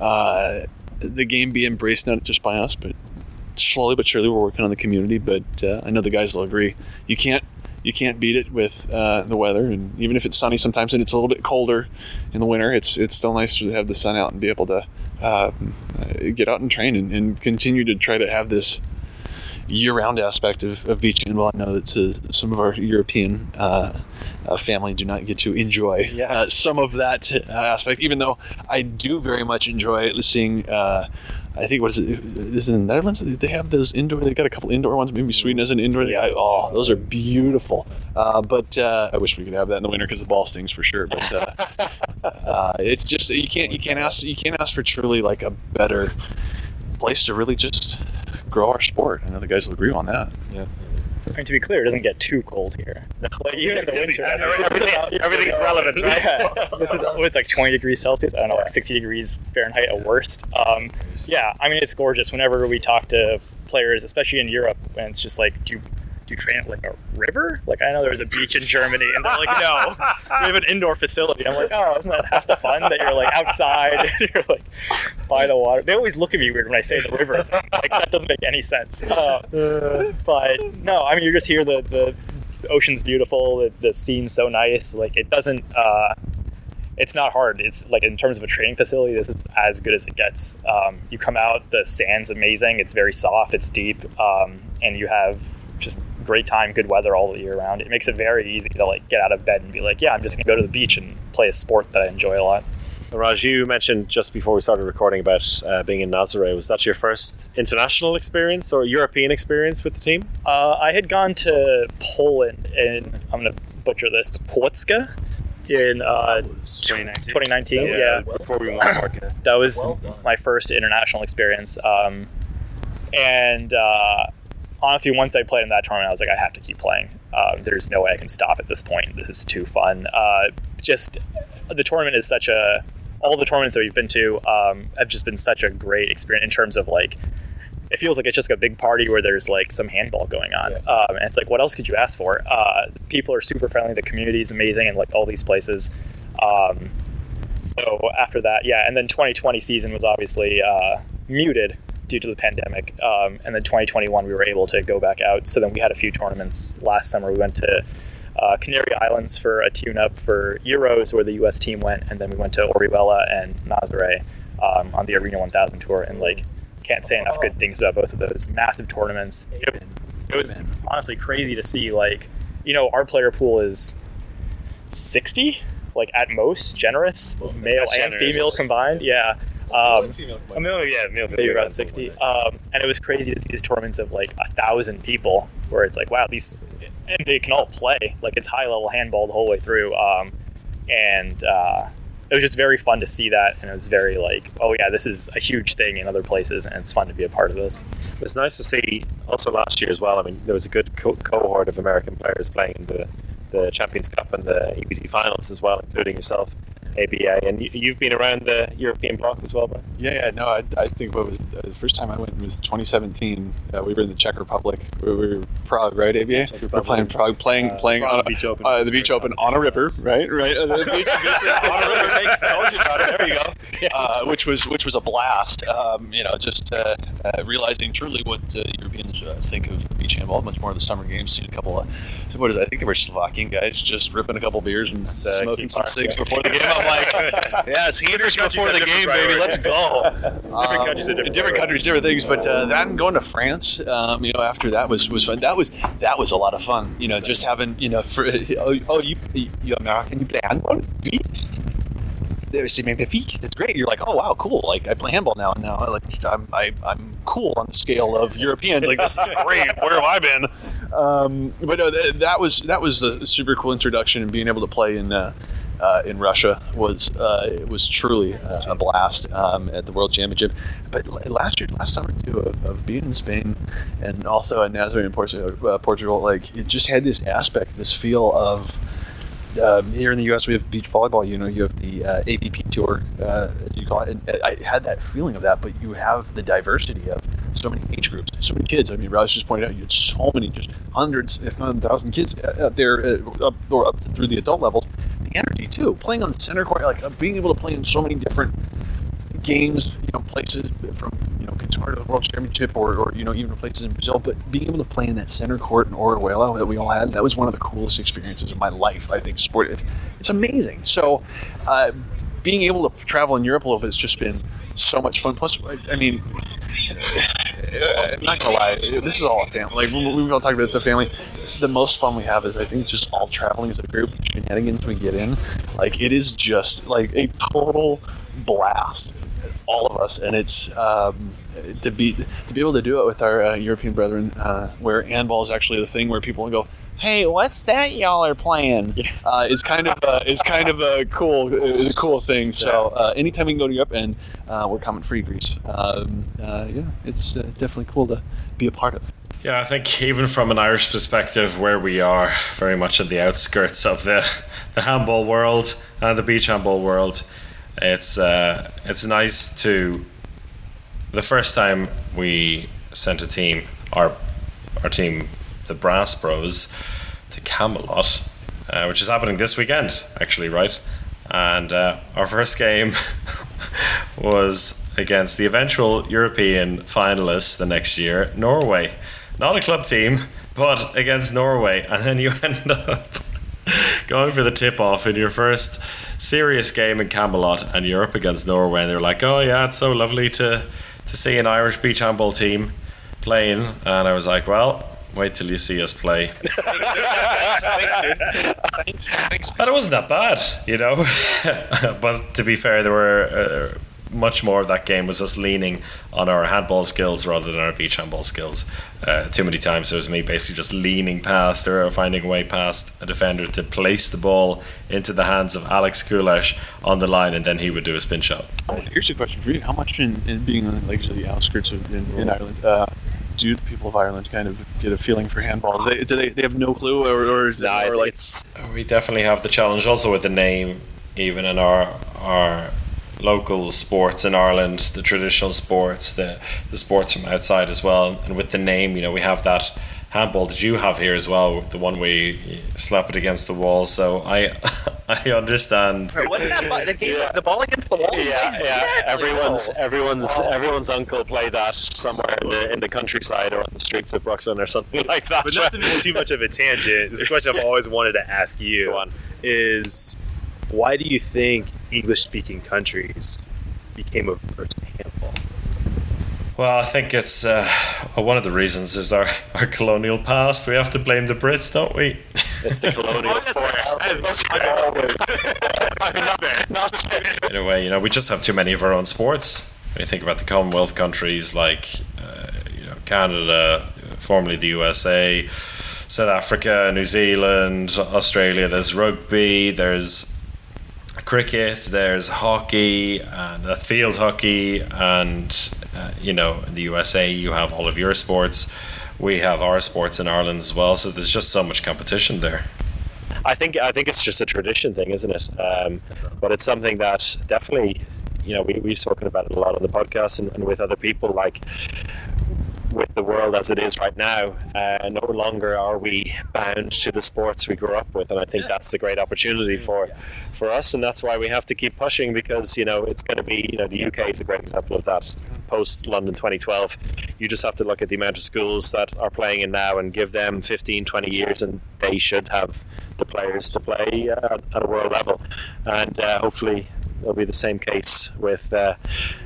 uh, the game be embraced not just by us, but slowly but surely we're working on the community. But uh, I know the guys will agree. You can't you can't beat it with uh, the weather, and even if it's sunny sometimes and it's a little bit colder in the winter, it's it's still nice to have the sun out and be able to uh, get out and train and, and continue to try to have this year-round aspect of, of beach handball. I know that some of our European uh, uh, family do not get to enjoy uh, some of that uh, aspect, even though I do very much enjoy seeing. I think what is it? Is it in the Netherlands? They have those indoor. They've got a couple indoor ones. Maybe Sweden has an indoor. I, oh, those are beautiful. Uh, but uh, I wish we could have that in the winter because the ball stings for sure. But uh, uh, it's just you can't you can't ask you can't ask for truly like a better place to really just grow our sport. I know the guys will agree on that. Yeah. I mean, to be clear, it doesn't get too cold here. Like even in the winter, Everything- everything's relevant, right? Yeah, this is it's like 20 degrees Celsius. I don't know, like 60 degrees Fahrenheit at worst. Um, yeah, I mean it's gorgeous. Whenever we talk to players, especially in Europe, and it's just like, do do you train at like a river? Like I know there's a beach in Germany, and they're like, no, we have an indoor facility. I'm like, oh, isn't that half the fun that you're like outside, and you're like by the water? They always look at me weird when I say the river. Like that doesn't make any sense. Uh, but no, I mean you're just here. The the, ocean's beautiful. The, the scene's so nice. Like it doesn't. Uh, it's not hard. It's like in terms of a training facility, this is as good as it gets. Um, you come out, the sand's amazing. It's very soft. It's deep, um, and you have great time, good weather all the year round. It makes it very easy to like get out of bed and be like, yeah, I'm just gonna go to the beach and play a sport that I enjoy a lot. Raj, you mentioned just before we started recording about uh, being in Nazare. Was that your first international experience or European experience with the team? Uh, I had gone to Poland and I'm gonna butcher this, but Płocka in uh, 2019. 2019. Yeah, Before we won Orca. that was my first international experience. Um, and uh, honestly, once I played in that tournament, I was like, I have to keep playing. Um, there's no way I can stop at this point. This is too fun. Uh, just the tournament is such a. All the tournaments that we've been to um, have just been such a great experience in terms of like. It feels like it's just like a big party where there's like some handball going on, um, and it's like, what else could you ask for? Uh, people are super friendly. The community is amazing, and like all these places. Um, so after that, yeah, and then 2020 season was obviously uh, muted due to the pandemic, um, and then 2021 we were able to go back out. So then we had a few tournaments last summer. We went to uh, Canary Islands for a tune-up for Euros, where the U.S. team went, and then we went to Orihuela and Nazare um, on the Arena 1000 tour, and like can't say enough good things about both of those massive tournaments. It, it was honestly crazy to see. Like, you know, our player pool is 60, like at most, generous, male that's and generous. female combined. Yeah. Um, A million, yeah, male, maybe around 60. Um, and it was crazy to see these tournaments of like a thousand people where it's like, wow, these, and they can all play. Like it's high level handball the whole way through. Um, and uh, it was just very fun to see that. And it was very like, oh yeah, this is a huge thing in other places and it's fun to be a part of this. It's nice to see also last year as well. I mean, there was a good co- cohort of American players playing in the, the Champions Cup and the EBT finals as well, including yourself, ABA. And you, you've been around the European bloc as well, Brian. Yeah, yeah, no, I, I think what was uh, the first time I went was 2017. Uh, we were in the Czech Republic. We were Prague, right, ABA? Czech We're playing Prague, playing Uh, playing on a, Beach Open, uh, the beach open on a river, right, right. Uh, the beach, on a river makes Told about it. There you go. uh, which was which was a blast. Um, you know, just uh, uh, realizing truly what uh, Europeans uh, think of beach handball. Much more of the summer games. Seen a couple of, what is it? I think they were Slovakian guys just ripping a couple beers and smoking some cigs before the game. I'm like, yeah, it's heaters before the game, baby. Let's go. Different Um, countries have different different countries, different things. But uh, that and going to France, um, you know, after that was was fun. That was that was a lot of fun. You know, just having you know, for, oh, oh, you you American, you play handball. C'est magnifique. It's great. You're like, oh wow, cool. Like I play handball now, and now I like I'm I, I'm cool on the scale of Europeans. Like this is great. Where have I been? Um, but no, th- that was that was a super cool introduction, and being able to play in. Uh, uh, in Russia was uh, it was truly uh, a blast um, at the World Championship. But last year, last summer too, of, of being in Spain and also at Nazaré in Portugal, uh, Portugal, like it just had this aspect, this feel of um, here in the U.S. we have beach volleyball. You know, you have the uh, tour. Uh, you call it. And I had that feeling of that, but you have the diversity of so many age groups, so many kids. I mean, Ross just pointed out you had so many, just hundreds, if not a thousand kids out there, uh, up or up through the adult levels. The energy too, playing on the center court, like uh, being able to play in so many different games, you know, places from you know Qatar to the World Championship, or, or you know even places in Brazil. But being able to play in that center court in Orihuela that we all had, that was one of the coolest experiences of my life. I think sport, it- it's amazing. So, uh, being able to travel in Europe a little bit has just been so much fun. Plus, I- I mean. I'm not gonna lie. This is all a family. Like we- we've all talked about, it's a family. The most fun we have is, I think, just all traveling as a group. Shenanigans we get in, like it is just like a total blast. All of us, and it's um, to be to be able to do it with our uh, European brethren, uh, where handball is actually the thing where people go, "Hey, what's that y'all are playing?" Uh, is kind of uh, is kind of a cool is a cool thing. So uh, anytime we can go to Europe, and uh, we're coming free Greece. Um, uh, yeah, it's uh, definitely cool to be a part of. Yeah, I think even from an Irish perspective, where we are very much at the outskirts of the, the handball world and the beach handball world, it's uh, it's nice to. The first time we sent a team, our our team, the Brass Bros, to Camelot, uh, which is happening this weekend, actually, right? And uh, our first game was against the eventual European finalists the next year, Norway. Not a club team, but against Norway. And then you end up going for the tip off in your first serious game in Camelot, and you're up against Norway. And they're like, oh, yeah, it's so lovely to, to see an Irish beach handball team playing. And I was like, well, wait till you see us play. But it wasn't that bad, you know. but to be fair, there were uh, much more of that game was us leaning on our handball skills rather than our beach handball skills. Uh, too many times it was me basically just leaning past or finding a way past a defender to place the ball into the hands of Alex Kulash on the line, and then he would do a spin shot. Here's a question for you: How much in, in being on like the outskirts of in, in Ireland? Uh, do the people of Ireland kind of get a feeling for handball? Do they, do they, they have no clue, or, or is it Nah, more like We definitely have the challenge also with the name, even in our our local sports in Ireland, the traditional sports, the the sports from outside as well, and with the name, you know, we have that handball that you have here as well, the one where you slap it against the wall. So I I understand. What's that? ball- The, game, the ball against the wall. Yeah, yeah. Everyone's everyone's everyone's uncle played that somewhere in the in the countryside or on the streets of Brooklyn or something like that. But not to be too much of a tangent, this is a question I've always wanted to ask you. Go on. Is why do you think English-speaking countries became averse to handball? Well, I think it's uh, one of the reasons is our, our colonial past. We have to blame the Brits, don't we? It's the colonial sports. In a way, you know, we just have too many of our own sports. When you think about the Commonwealth countries like, uh, you know, Canada, formerly the USA, South Africa, New Zealand, Australia. There's rugby. There's cricket. There's hockey and uh, field hockey, and uh, you know, in the USA, you have all of your sports. We have our sports in Ireland as well. So there's just so much competition there. I think I think it's just a tradition thing, isn't it? Um, but it's something that definitely, you know, we we've spoken about it a lot on the podcast and, and with other people. Like with the world as it is right now, uh, no longer are we bound to the sports we grew up with, and I think that's the great opportunity for for us, and that's why we have to keep pushing because you know it's going to be you know the UK is a great example of that. Post London 2012, you just have to look at the amount of schools that are playing in now and give them 15, 20 years, and they should have the players to play uh, at a world level, and uh, hopefully it'll be the same case with uh,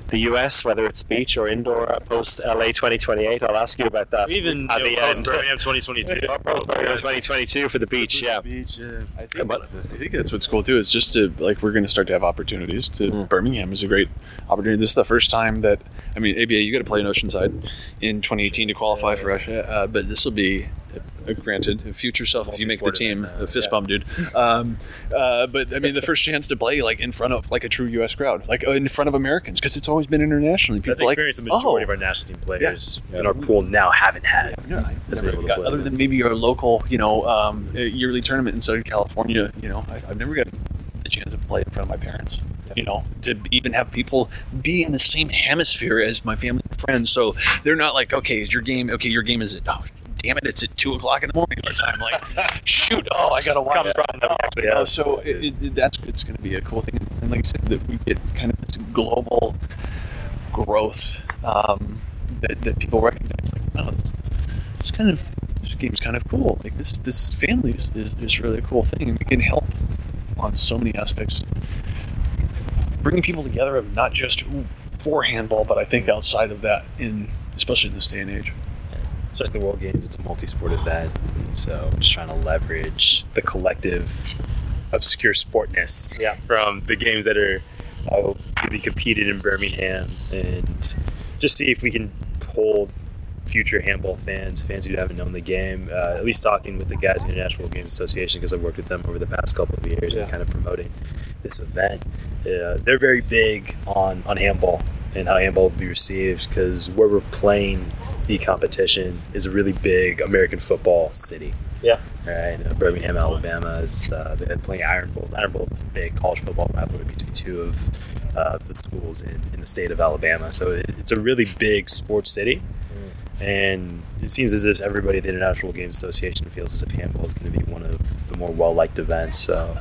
the US, whether it's beach or indoor uh, post LA 2028. I'll ask you about that Even at you the know, post end. Birmingham 2022. Or post Birmingham 2022 for the beach, yeah. Beach, yeah. I think, I think that's what's cool too. Is just to like we're going to start to have opportunities. To Birmingham is a great opportunity. This is the first time that I mean ABA. You got to play in Oceanside in 2018 to qualify for Russia, uh, but this will be. Uh, granted, future self if you make the team, a fist bump, dude. Um, uh, but I mean, the first chance to play like in front of like a true U.S. crowd, like uh, in front of Americans, because it's always been internationally. People That's like, experience the majority oh, of our national team players in our pool now haven't had. yeah, That's never been able to got- other than maybe your local, you know, um, uh, yearly tournament in Southern California, you know, I, I've never gotten the chance to play in front of my parents. You know, to even have people be in the same hemisphere as my family and friends, so they're not like, okay, is your game? Okay, your game is at oh, damn it, it's at two o'clock in the morning our time. Like, shoot, oh, I gotta watch. actually You know, so it, it, that's it's going to be a cool thing, and like I said, that we get kind of this global growth um, that, that people recognize. Like, oh, this, this kind of this game's kind of cool. Like this this family is, is, is really a cool thing, and we can help on so many aspects, bringing people together of not just ooh, for handball, but I think outside of that, in especially in this day and age. Especially the World Games, it's a multi-sport event. So I'm just trying to leverage the collective obscure sportness Yeah. from the games that are uh, to be competed in Birmingham, and just see if we can hold future handball fans, fans who haven't known the game, uh, at least talking with the guys in the National World Games Association because I've worked with them over the past couple of years and kind of promoting this event. Uh, they're very big on, on handball and how handball will be received because where we're playing the competition is a really big American football city. Yeah. Right, uh, Birmingham, Alabama is uh, they're playing Iron Bowls. Iron Bowls is a big college football rivalry between two of uh, the schools in, in the state of Alabama. So it, it's a really big sports city, and it seems as if everybody at the International Games Association feels as if handball is going to be one of the more well liked events. So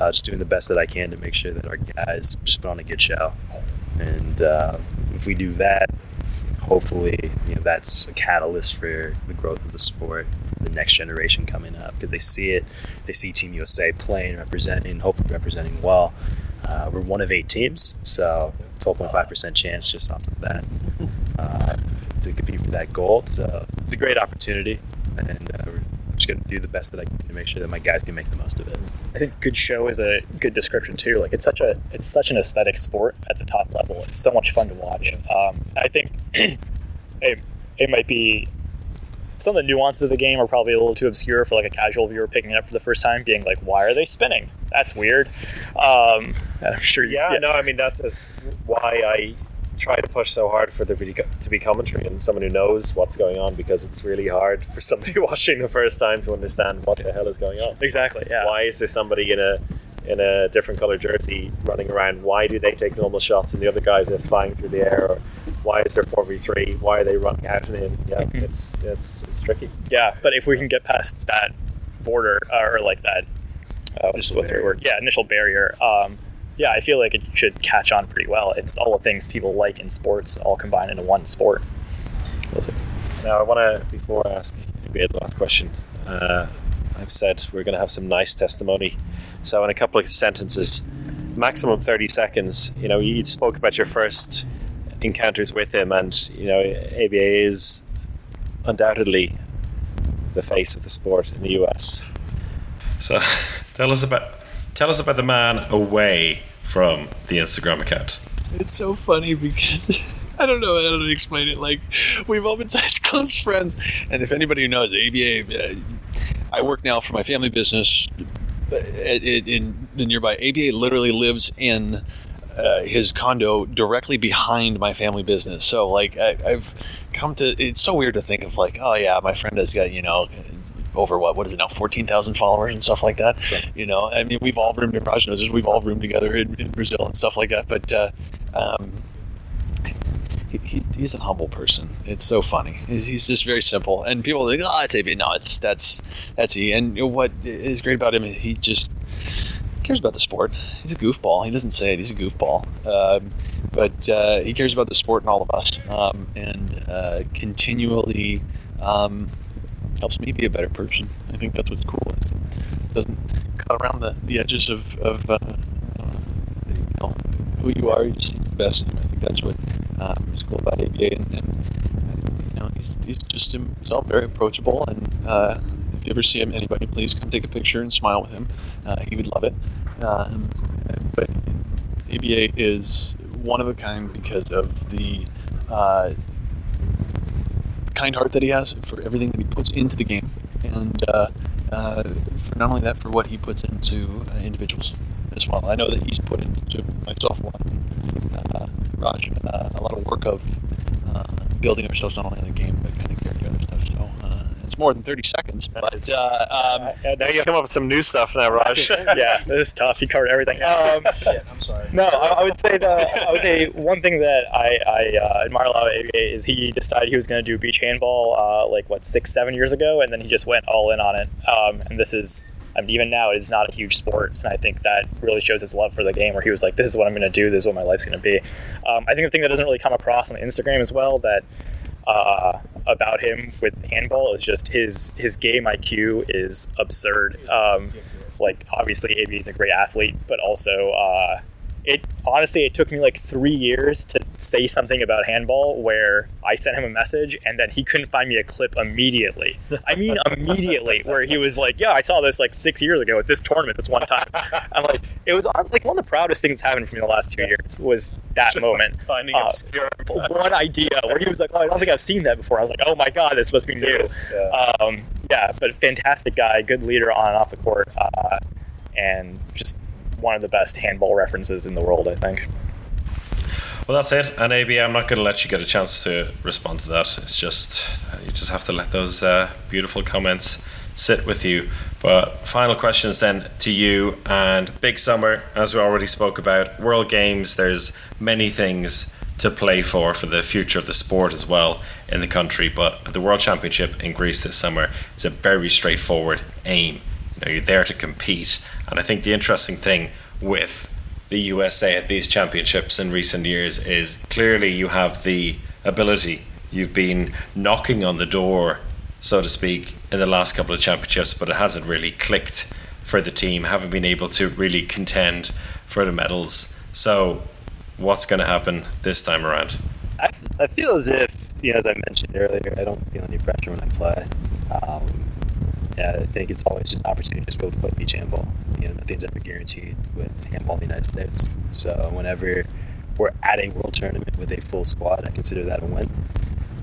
uh, just doing the best that I can to make sure that our guys just put on a good show, and uh, if we do that, hopefully, you know, that's a catalyst for the growth of the sport for the next generation coming up because they see it. They see Team USA playing, representing, hopefully representing well. Uh, we're one of eight teams, so 12.5% chance just off of that uh, to compete for that gold. So it's a great opportunity, and uh, going to do the best that I can to make sure that my guys can make the most of it. I think good show is a good description too. Like it's such a it's such an aesthetic sport at the top level. It's so much fun to watch. Um, I think it, it might be some of the nuances of the game are probably a little too obscure for like a casual viewer picking it up for the first time, being like, "Why are they spinning? That's weird." Um, I'm sure. you- Yeah, no, I mean that's, that's why I try to push so hard for there to be commentary and someone who knows what's going on because it's really hard for somebody watching the first time to understand what the hell is going on. Exactly. Yeah. Why is there somebody in a in a different color jersey running around? Why do they take normal shots and the other guys are flying through the air? Or why is there four v three? Why are they running out and in? Yeah, Mhm. it's it's it's tricky. Yeah, but if we can get past that border uh, or like that, uh, what's, what's the word? Yeah, initial barrier. Um, yeah, I feel like it should catch on pretty well. It's all the things people like in sports all combined into one sport. We'll see. Now I want to before I ask maybe the last question. Uh, I've said we're going to have some nice testimony. So in a couple of sentences, maximum thirty seconds. You know, you spoke about your first encounters with him, and you know, ABA is undoubtedly the face of the sport in the US. So tell us about tell us about the man away from the Instagram account. It's so funny because I don't know how to explain it. Like we've all been such close friends, and if anybody who knows ABA, uh, I work now for my family business in, the nearby. ABA literally lives in uh, his condo directly behind my family business. So like I, I've come to. It's so weird to think of like, oh yeah, my friend has got you know over what what is it now 14,000 followers and stuff like that? You know I mean we've all roomed in Raj knows we've all roomed together in, in Brazil and stuff like that but uh, um, he, he, he's a humble person. It's so funny. He's, he's just very simple. And people are like oh it's AB no it's that's that's he and what is great about him he just cares about the sport. He's a goofball. He doesn't say it. He's a goofball. Um, but uh, he cares about the sport and all of us. Um, and uh, continually um, helps me be a better person. I think that's what's cool. Is it doesn't cut around the, the edges of, of uh, you know, who you are. You just see the best. And I think that's what um, is cool about ABA. And, and you know, he's, he's just himself, very approachable. And uh, if you ever see him, anybody, please come take a picture and smile with him. Uh, he would love it. Um, but ABA is one of a kind because of the uh, kind heart that he has for everything that he puts into the game, and uh, uh, for not only that, for what he puts into uh, individuals as well. I know that he's put into myself a lot, uh, Raj, uh, a lot of work of uh, building ourselves not only in the game but kind of character and stuff. So more than 30 seconds, but uh, um, Uh, now you come up with some new stuff now, Raj. yeah, this is tough. He covered everything. Um, Shit, I'm sorry. no, I, I would say the I would say one thing that I, I uh, admire a lot about ABA is he decided he was going to do beach handball uh, like what six seven years ago, and then he just went all in on it. Um, and this is. I mean, even now, it is not a huge sport, and I think that really shows his love for the game. Where he was like, "This is what I'm going to do. This is what my life's going to be." Um, I think the thing that doesn't really come across on Instagram as well that uh, about him with handball is just his his game IQ is absurd. Um, like obviously, AB is a great athlete, but also uh, it honestly it took me like three years to say something about handball where I sent him a message and then he couldn't find me a clip immediately. I mean immediately, where he was like, "Yeah, I saw this like six years ago at this tournament this one time." I'm like, it was like one of the proudest things happened for me in the last two years was that moment. Finding Uh, obscure. one idea where he was like, "Oh, I don't think I've seen that before." I was like, "Oh my god, this must be new." Yeah. Um, yeah, but fantastic guy, good leader on and off the court, uh, and just one of the best handball references in the world, I think. Well, that's it. And AB, I'm not going to let you get a chance to respond to that. It's just you just have to let those uh, beautiful comments sit with you. But final questions then to you and Big Summer, as we already spoke about, World Games. There's many things to play for for the future of the sport as well in the country. But the World Championship in Greece this summer is a very straightforward aim. You're there to compete, and I think the interesting thing with the USA at these championships in recent years is clearly you have the ability. You've been knocking on the door, so to speak, in the last couple of championships, but it hasn't really clicked for the team. Haven't been able to really contend for the medals. So, what's going to happen this time around? I, I feel as if, you know, as I mentioned earlier, I don't feel any pressure when I play. Um, yeah, I think it's always an opportunity to be able to play beach handball. You know, nothing's ever guaranteed with handball in the United States. So whenever we're at a world tournament with a full squad, I consider that a win.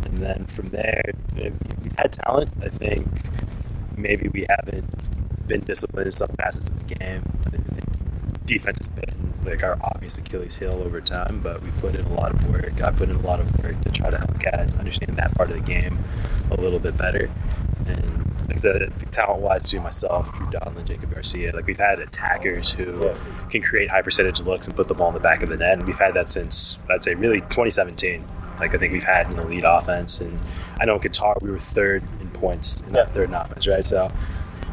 And then from there, we've had talent. I think maybe we haven't been disciplined in some facets of the game. I think defense has been like our obvious Achilles heel over time, but we've put in a lot of work. I've put in a lot of work to try to help guys understand that part of the game a little bit better. And said, talent wise, between myself, Drew Donlin, Jacob Garcia, like we've had attackers who can create high percentage looks and put the ball in the back of the net. And we've had that since, I'd say, really 2017. Like I think we've had an elite offense, and I know in Qatar we were third in points, in that third in offense, right? So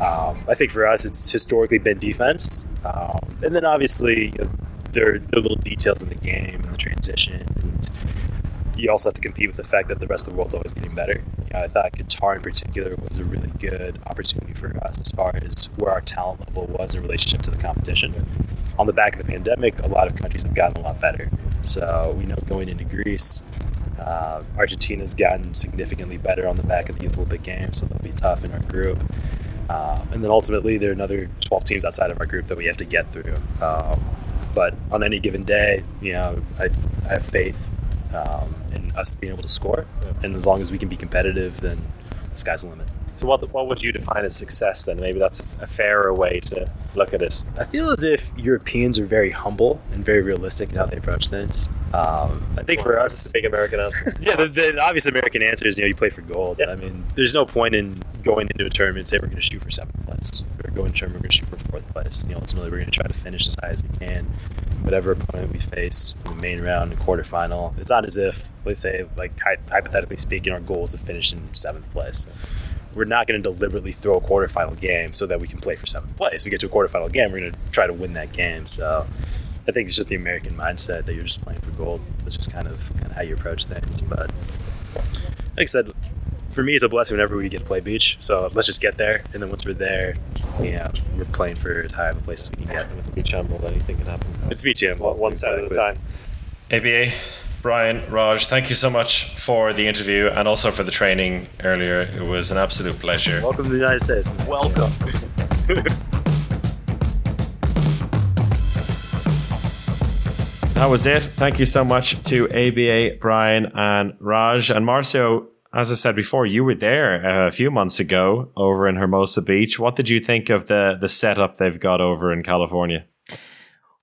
um, I think for us, it's historically been defense, um, and then obviously you know, there are the little details in the game and the transition. And you also have to compete with the fact that the rest of the world's always getting better. I thought Qatar in particular was a really good opportunity for us as far as where our talent level was in relationship to the competition. On the back of the pandemic, a lot of countries have gotten a lot better. So we know going into Greece, uh, Argentina's gotten significantly better on the back of the Youth Olympic Games, so they'll be tough in our group. Um, and then ultimately, there are another 12 teams outside of our group that we have to get through. Um, but on any given day, you know, I, I have faith um, us being able to score. And as long as we can be competitive, then the sky's the limit. So what what would you define as success then? Maybe that's a, a fairer way to look at it. I feel as if Europeans are very humble and very realistic in how they approach things. Um, I think for us, big American answer. yeah, the, the obvious American answer is you know you play for gold. Yeah. I mean, there's no point in going into a tournament and say we're going to shoot for seventh place or go into a tournament we're going to shoot for fourth place. You know, ultimately we're going to try to finish as high as we can, whatever opponent we face in the main round and quarterfinal. It's not as if, let's say, like hypothetically speaking, our goal is to finish in seventh place. We're not going to deliberately throw a quarterfinal game so that we can play for seventh place. We get to a quarterfinal game, we're going to try to win that game. So. I think it's just the American mindset that you're just playing for gold. It's just kind of kind of how you approach things. But like I said, for me, it's a blessing whenever we get to play beach. So let's just get there, and then once we're there, yeah, we're playing for as high of a place as we can get. With beach handball, anything can happen. It's beach handball, one step at a time. ABA, Brian, Raj, thank you so much for the interview and also for the training earlier. It was an absolute pleasure. Welcome to the United States. Welcome. That was it. Thank you so much to ABA, Brian, and Raj. And Marcio, as I said before, you were there uh, a few months ago over in Hermosa Beach. What did you think of the, the setup they've got over in California?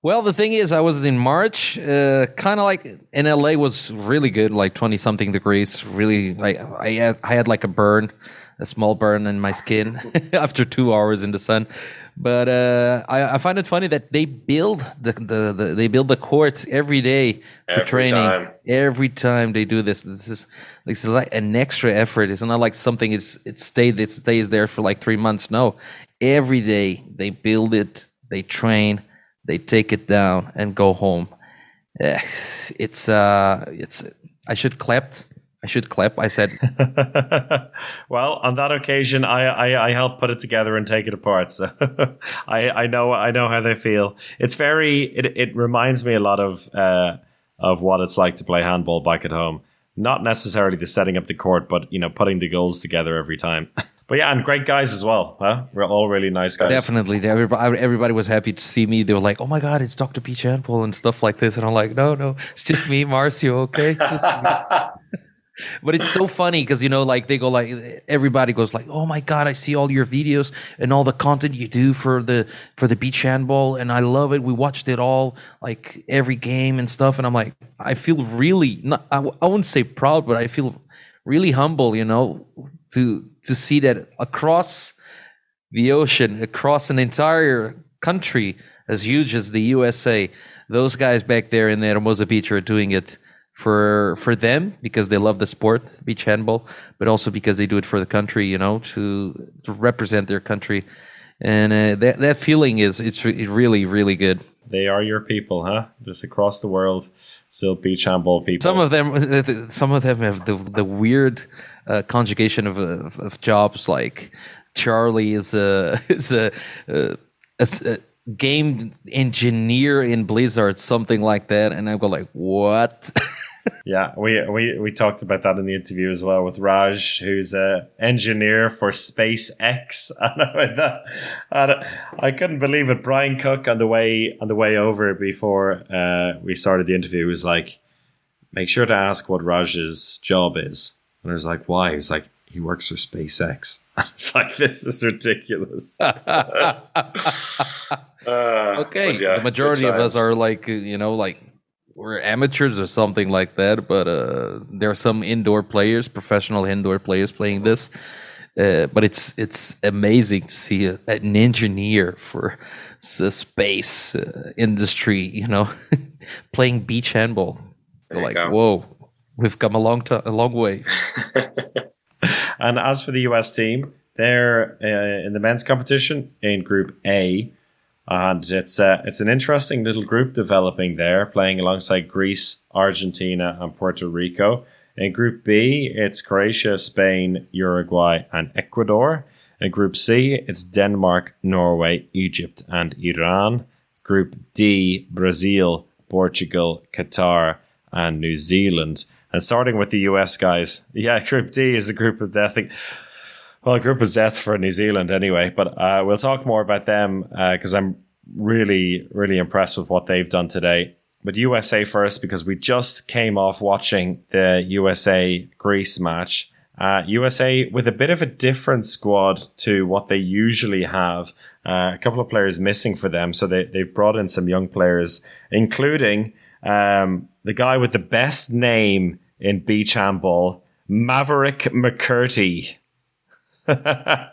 Well, the thing is, I was in March, uh, kind of like in LA was really good, like twenty something degrees. Really, like I had, I had like a burn, a small burn in my skin after two hours in the sun. But uh, I, I find it funny that they build the, the, the they build the courts every day for Every training. time. Every time they do this, this is this is like an extra effort. It's not like something it's it stayed it stays there for like three months. No, every day they build it, they train, they take it down and go home. Eh, It's uh, it's I should clap. I should clap. I said well, on that occasion, I, I, I helped put it together and take it apart. So I, I know I know how they feel. It's very it, it reminds me a lot of uh, of what it's like to play handball back at home. Not necessarily the setting up the court, but you know putting the goals together every time. but yeah, and great guys as well. Huh? We're all really nice guys. definitely. Everybody, everybody was happy to see me. They were like, "Oh my god, it's Dr. P. Handball and stuff like this." And I'm like, "No, no, it's just me, Marcio. Okay, just me." but it's so funny because you know like they go like everybody goes like oh my god i see all your videos and all the content you do for the for the beach handball and i love it. We watched it all like every game and stuff. And i'm like i feel really not I wouldn't say proud but i feel really humble you know to to see that across the ocean across an entire country as huge as the usa those guys back there in the Hermosa Beach are doing it for for them because they love the sport, beach handball, but also because they do it for the country, you know, to, to represent their country, and uh, that that feeling is it's re- really really good. They are your people, huh? Just across the world, still beach handball people. Some of them, some of them have the the weird uh, conjugation of, of of jobs. Like Charlie is a is a, a, a a game engineer in Blizzard, something like that, and I go like, what? Yeah, we, we we talked about that in the interview as well with Raj, who's a engineer for SpaceX. And I, went that, I couldn't believe it. Brian Cook on the way on the way over before uh, we started the interview was like, "Make sure to ask what Raj's job is." And I was like, "Why?" He's like, "He works for SpaceX." It's like this is ridiculous. Uh, okay, yeah, the majority of us are like uh, you know like we're amateurs or something like that. But uh, there are some indoor players, professional indoor players playing this. Uh, but it's it's amazing to see a, an engineer for the space uh, industry, you know, playing beach handball. You're like, go. whoa, we've come a long to- a long way. And as for the US team, they're uh, in the men's competition in Group A, and it's uh, it's an interesting little group developing there, playing alongside Greece, Argentina, and Puerto Rico. In Group B, it's Croatia, Spain, Uruguay, and Ecuador. In Group C, it's Denmark, Norway, Egypt, and Iran. Group D, Brazil, Portugal, Qatar, and New Zealand. And starting with the US guys, yeah, Group D is a group of death. Well, a group of death for New Zealand anyway, but uh, we'll talk more about them because uh, I'm really, really impressed with what they've done today. But USA first because we just came off watching the USA Greece match. Uh, USA with a bit of a different squad to what they usually have. Uh, a couple of players missing for them, so they they've brought in some young players, including um, the guy with the best name in beach handball, Maverick McCurdy,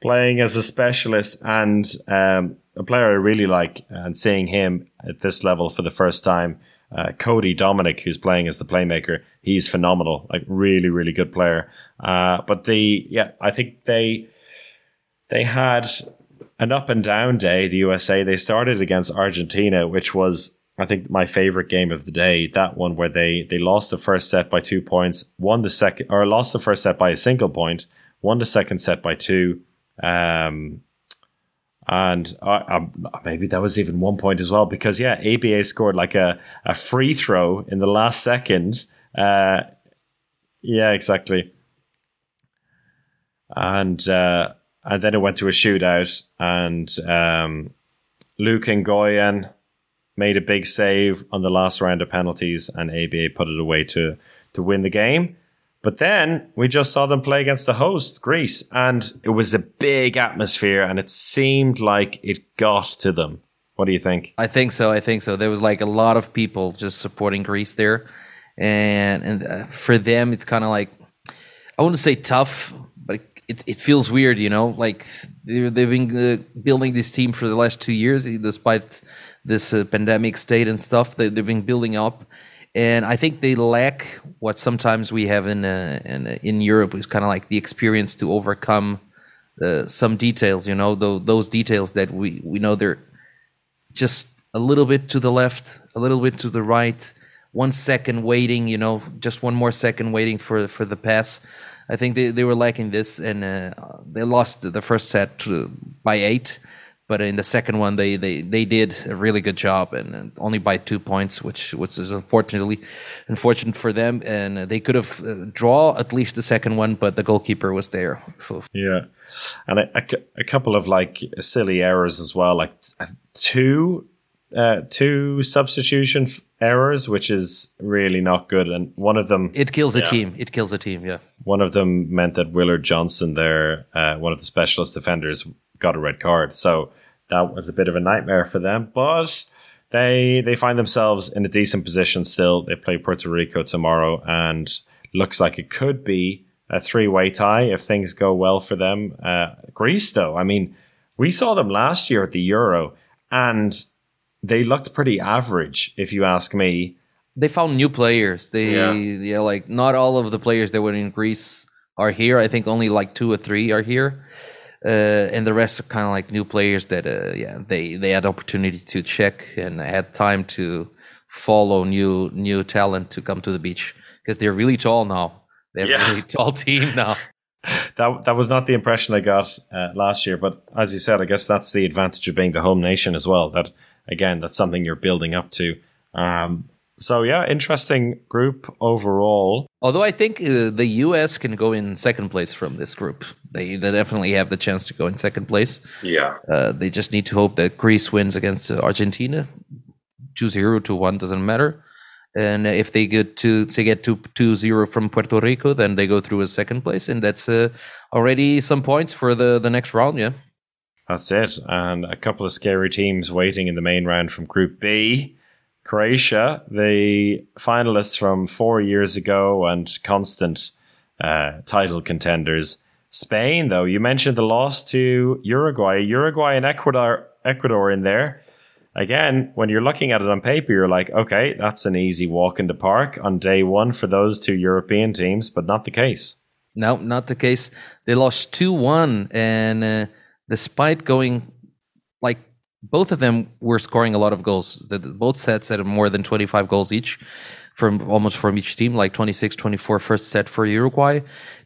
playing as a specialist and um, a player I really like, and seeing him at this level for the first time. Uh, Cody Dominic, who's playing as the playmaker, he's phenomenal, like really, really good player. Uh, but the yeah, I think they they had an up and down day. The USA they started against Argentina, which was I think my favorite game of the day. That one where they they lost the first set by two points, won the second or lost the first set by a single point, won the second set by two. Um, and uh, um, maybe that was even one point as well because yeah, ABA scored like a, a free throw in the last second. Uh, yeah, exactly. And uh, and then it went to a shootout, and um, Luke Nguyen made a big save on the last round of penalties, and ABA put it away to to win the game. But then we just saw them play against the host, Greece, and it was a big atmosphere, and it seemed like it got to them. What do you think? I think so. I think so. There was like a lot of people just supporting Greece there, and and uh, for them, it's kind of like I wouldn't say tough, but it, it feels weird, you know. Like they've been uh, building this team for the last two years, despite this uh, pandemic state and stuff. They, they've been building up, and I think they lack what sometimes we have in uh, in, in Europe is kind of like the experience to overcome uh, some details. You know, those, those details that we we know they're just a little bit to the left, a little bit to the right, one second waiting. You know, just one more second waiting for for the pass. I think they, they were lacking this, and uh, they lost the first set to, by eight but in the second one they, they, they did a really good job and, and, only by two points which which is unfortunately unfortunate for them and they could have uh, draw at least the second one but the goalkeeper was there yeah and a, a, a couple of like silly errors as well like two uh, two substitution f- errors, which is really not good. And one of them, it kills a yeah, team. It kills a team. Yeah. One of them meant that Willard Johnson, there, uh, one of the specialist defenders, got a red card. So that was a bit of a nightmare for them. But they they find themselves in a decent position still. They play Puerto Rico tomorrow, and looks like it could be a three way tie if things go well for them. Uh, Greece, though, I mean, we saw them last year at the Euro, and they looked pretty average, if you ask me. They found new players. They yeah, yeah like not all of the players that were in Greece are here. I think only like two or three are here uh, and the rest are kind of like new players that uh, yeah they they had opportunity to check and had time to follow new new talent to come to the beach because they're really tall now. They're yeah. a really tall team now. that that was not the impression I got uh, last year, but as you said, I guess that's the advantage of being the home nation as well. That again, that's something you're building up to. Um, so yeah, interesting group overall. Although I think uh, the U.S. can go in second place from this group, they, they definitely have the chance to go in second place. Yeah, uh, they just need to hope that Greece wins against uh, Argentina, 2-0 to one doesn't matter. And if they get to to get to 2-0 from Puerto Rico, then they go through a second place, and that's uh, already some points for the the next round. Yeah, that's it. And a couple of scary teams waiting in the main round from Group B. Croatia, the finalists from four years ago and constant uh, title contenders. Spain, though, you mentioned the loss to Uruguay. Uruguay and Ecuador, Ecuador in there. again, when you're looking at it on paper, you're like, okay, that's an easy walk in the park on day one for those two European teams, but not the case. No, not the case. They lost 2 1, and uh, despite going both of them were scoring a lot of goals. The, both sets had more than 25 goals each from almost from each team, like 26 24 first set for Uruguay,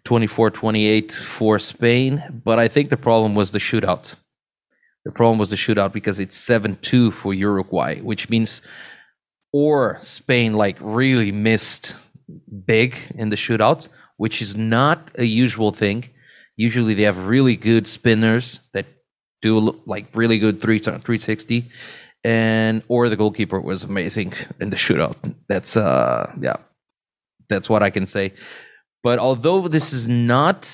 24 28 for Spain. But I think the problem was the shootout. The problem was the shootout because it's 7 2 for Uruguay, which means or Spain like really missed big in the shootout, which is not a usual thing. Usually they have really good spinners that do like really good 3 360 and or the goalkeeper was amazing in the shootout. That's uh yeah. That's what I can say. But although this is not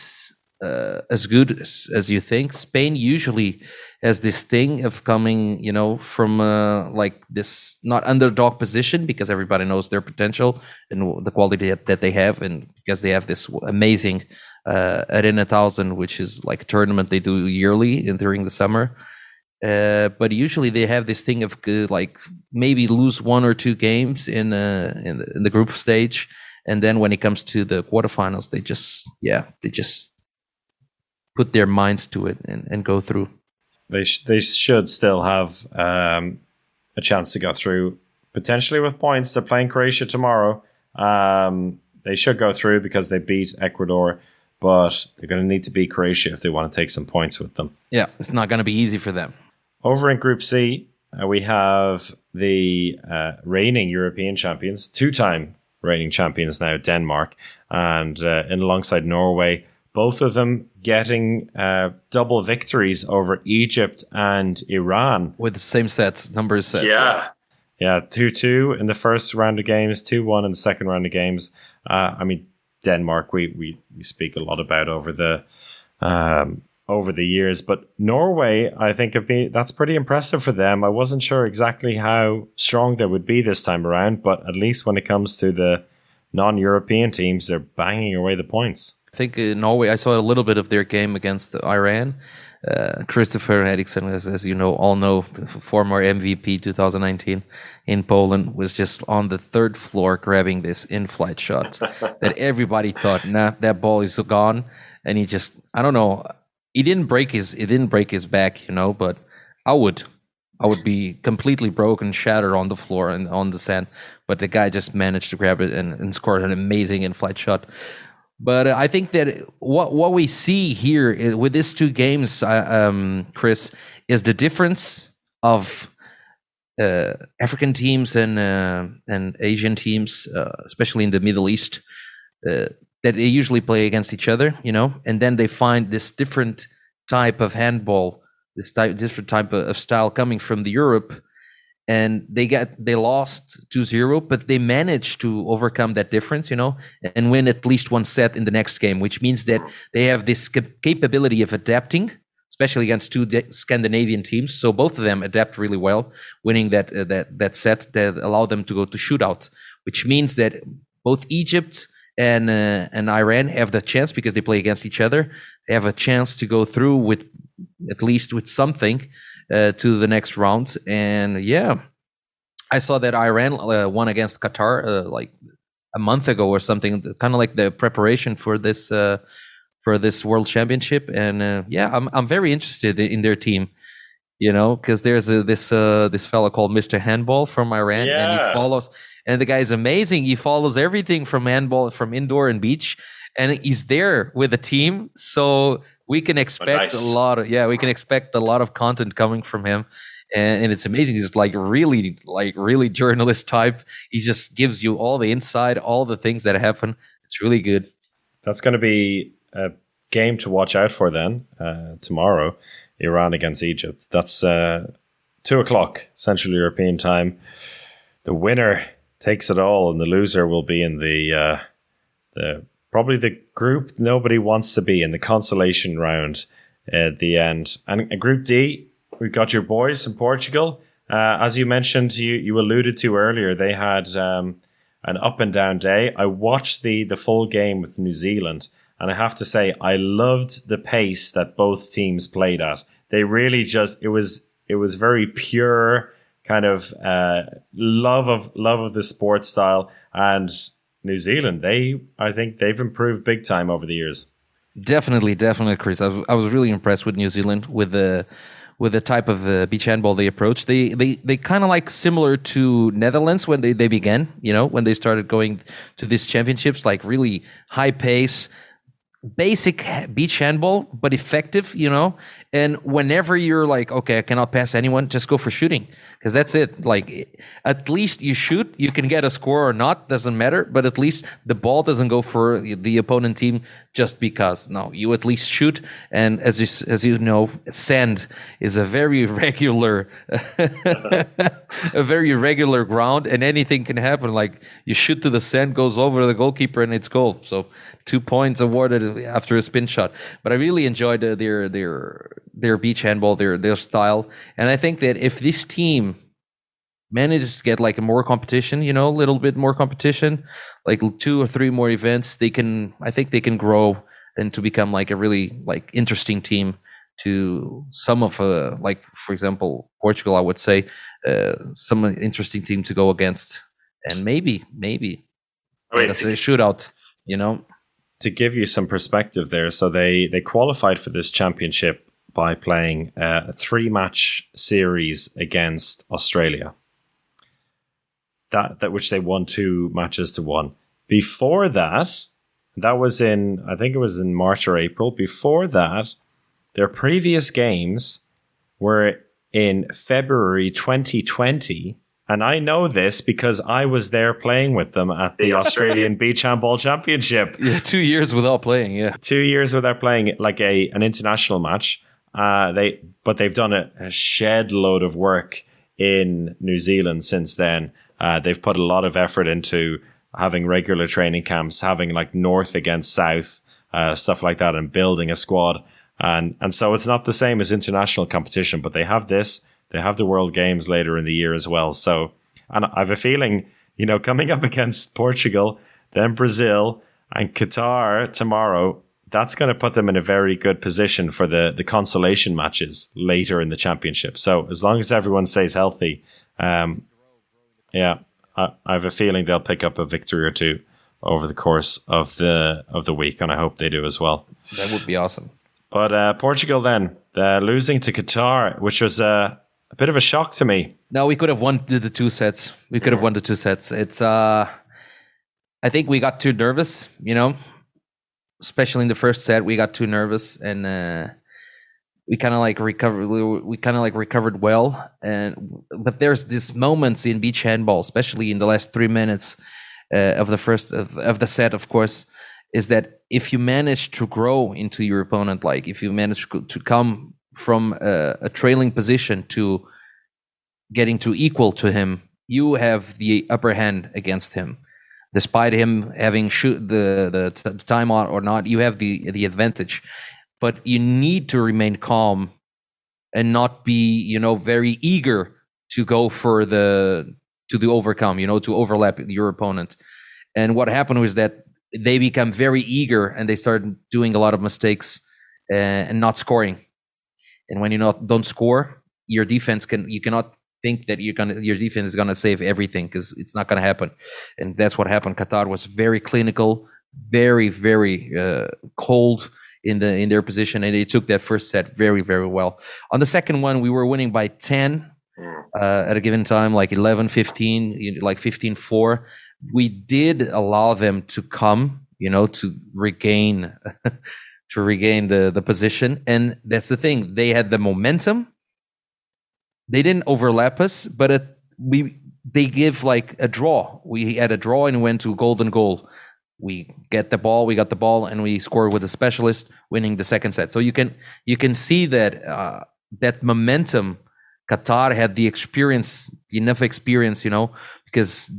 uh, as good as, as you think, Spain usually has this thing of coming, you know, from uh, like this not underdog position because everybody knows their potential and the quality that, that they have, and because they have this amazing uh, Arena Thousand, which is like a tournament they do yearly and during the summer. Uh, but usually they have this thing of uh, like maybe lose one or two games in uh, in, the, in the group stage, and then when it comes to the quarterfinals, they just yeah they just put their minds to it and, and go through. They sh- they should still have um, a chance to go through potentially with points. They're playing Croatia tomorrow. Um, they should go through because they beat Ecuador but they're going to need to beat Croatia if they want to take some points with them. Yeah, it's not going to be easy for them. Over in Group C, uh, we have the uh, reigning European champions, two time reigning champions now, Denmark, and uh, in alongside Norway, both of them getting uh, double victories over Egypt and Iran. With the same sets, numbers sets. Yeah. Yeah, 2 2 in the first round of games, 2 1 in the second round of games. Uh, I mean, Denmark we, we, we speak a lot about over the um, over the years, but Norway I think have been that's pretty impressive for them. I wasn't sure exactly how strong they would be this time around, but at least when it comes to the non-European teams, they're banging away the points. I think in Norway I saw a little bit of their game against Iran. Uh, Christopher Eriksen, as, as you know, all know, former MVP 2019 in Poland, was just on the third floor grabbing this in-flight shot that everybody thought, nah, that ball is gone, and he just, I don't know, he didn't break his, he didn't break his back, you know, but I would, I would be completely broken, shattered on the floor and on the sand, but the guy just managed to grab it and, and scored an amazing in-flight shot. But uh, I think that what what we see here with these two games, uh, um, Chris, is the difference of uh, African teams and uh, and Asian teams, uh, especially in the Middle East, uh, that they usually play against each other, you know, and then they find this different type of handball, this type different type of style coming from the Europe and they get they lost 2-0 but they managed to overcome that difference you know and win at least one set in the next game which means that they have this capability of adapting especially against two de- Scandinavian teams. So both of them adapt really well winning that uh, that that set that allowed them to go to shootout which means that both Egypt and uh, and Iran have the chance because they play against each other they have a chance to go through with at least with something uh, to the next round. And yeah, I saw that Iran uh, won against Qatar uh, like a month ago or something, kind of like the preparation for this uh, for this World Championship. And uh, yeah, I'm I'm very interested in their team. You know, because there's a, this uh, this fellow called Mr. Handball from Iran, yeah. and he follows. And the guy is amazing. He follows everything from handball, from indoor and beach, and he's there with the team. So we can expect oh, nice. a lot of yeah we can expect a lot of content coming from him. And, and, it's amazing. He's like really like really journalist type. He just gives you all the inside all the things that happen. It's really good. That's going to be a game to watch out for then uh, tomorrow iran against egypt. That's uh, two o'clock central european time. The winner takes it all and the loser will be in the uh, the probably the group nobody wants to be in the consolation round at the end. And Group D, we've got your boys in Portugal. Uh, as you mentioned, you, you alluded to earlier, they had um, an up and down day. I watched the the full game with New Zealand, and I have to say, I loved the pace that both teams played at. They really just it was it was very pure, kind of uh, love of love of the sports style. And New Zealand, they I think they've improved big time over the years. Definitely, definitely, Chris. I was, I was really impressed with New Zealand with the with the type of uh, beach handball they approach. They they they kind of like similar to Netherlands when they, they began. You know, when they started going to these championships, like really high pace, basic beach handball, but effective. You know, and whenever you're like, okay, I cannot pass anyone, just go for shooting because that's it. Like at least you shoot, you can get a score or not, doesn't matter. But at least the ball doesn't go for the opponent team just because. No, you at least shoot. And as you as you know, sand is a very regular, a very regular ground, and anything can happen. Like you shoot to the sand, goes over the goalkeeper, and it's goal. So two points awarded after a spin shot. But I really enjoyed uh, their their their beach handball, their their style, and I think that if this team manages to get like a more competition, you know, a little bit more competition, like two or three more events, they can. I think they can grow and to become like a really like interesting team to some of uh, like for example Portugal I would say uh, some interesting team to go against and maybe maybe a shootout you know to give you some perspective there, so they they qualified for this championship by playing a three match series against Australia. That that which they won two matches to one. Before that, that was in I think it was in March or April. Before that, their previous games were in February 2020 and I know this because I was there playing with them at the Australian Beach Handball Championship. Yeah, two years without playing. Yeah, two years without playing like a an international match. Uh, they but they've done a, a shed load of work in New Zealand since then. Uh, they've put a lot of effort into having regular training camps, having like North against South, uh, stuff like that, and building a squad. And and so it's not the same as international competition, but they have this they have the World Games later in the year as well. So, and I have a feeling, you know, coming up against Portugal, then Brazil and Qatar tomorrow, that's going to put them in a very good position for the the consolation matches later in the championship. So, as long as everyone stays healthy, um, yeah, I, I have a feeling they'll pick up a victory or two over the course of the of the week, and I hope they do as well. That would be awesome. But uh, Portugal then, uh, losing to Qatar, which was uh, a bit of a shock to me. No, we could have won the, the two sets. We could have won the two sets. It's uh I think we got too nervous, you know. Especially in the first set, we got too nervous and uh we kind of like recovered we, kind of like recovered well and but there's these moments in beach handball especially in the last 3 minutes uh, of the first of, of the set of course is that if you manage to grow into your opponent like if you manage to come from a, a, trailing position to getting to equal to him, you have the upper hand against him. Despite him having shoot the, the, the time on or not, you have the the advantage. But you need to remain calm and not be, you know, very eager to go for the to the overcome, you know, to overlap your opponent. And what happened was that they become very eager and they start doing a lot of mistakes uh, and not scoring and when you not don't score, your defense can you cannot think that you're gonna your defense is gonna save everything because it's not gonna happen. And that's what happened. Qatar was very clinical, very very uh, cold in the in their position, and they took that first set very very well. On the second one, we were winning by ten. Uh, at a given time, like 11, 15, like 15 4. We did allow them to come, you know, to regain to regain the the position. And that's the thing; they had the momentum. They didn't overlap us, but it, we they give like a draw. We had a draw and went to golden goal. We get the ball, we got the ball, and we score with a specialist, winning the second set. So you can you can see that uh, that momentum. Qatar had the experience, enough experience, you know, because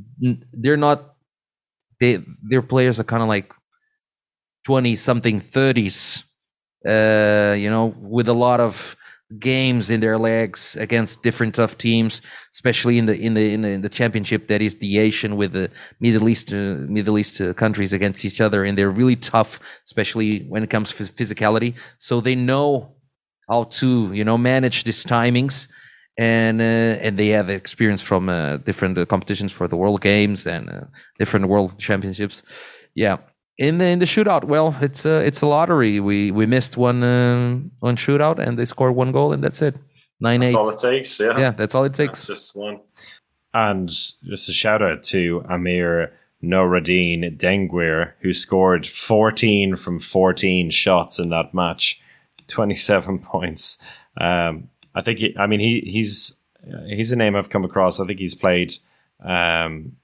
they're not they their players are kind of like 20 something 30s uh, you know with a lot of games in their legs against different tough teams especially in the in the in the, in the championship that is the asian with the middle east uh, middle east uh, countries against each other and they're really tough especially when it comes to physicality so they know how to you know manage these timings and uh, and they have experience from uh, different uh, competitions for the World Games and uh, different World Championships. Yeah, in the in the shootout, well, it's a it's a lottery. We we missed one uh, one shootout, and they scored one goal, and that's it. Nine That's eight. all it takes. Yeah. yeah, that's all it That's takes. just one. And just a shout out to Amir Noradine Denguir, who scored 14 from 14 shots in that match, 27 points. Um, I think, he, I mean, he he's he's a name I've come across. I think he's played um,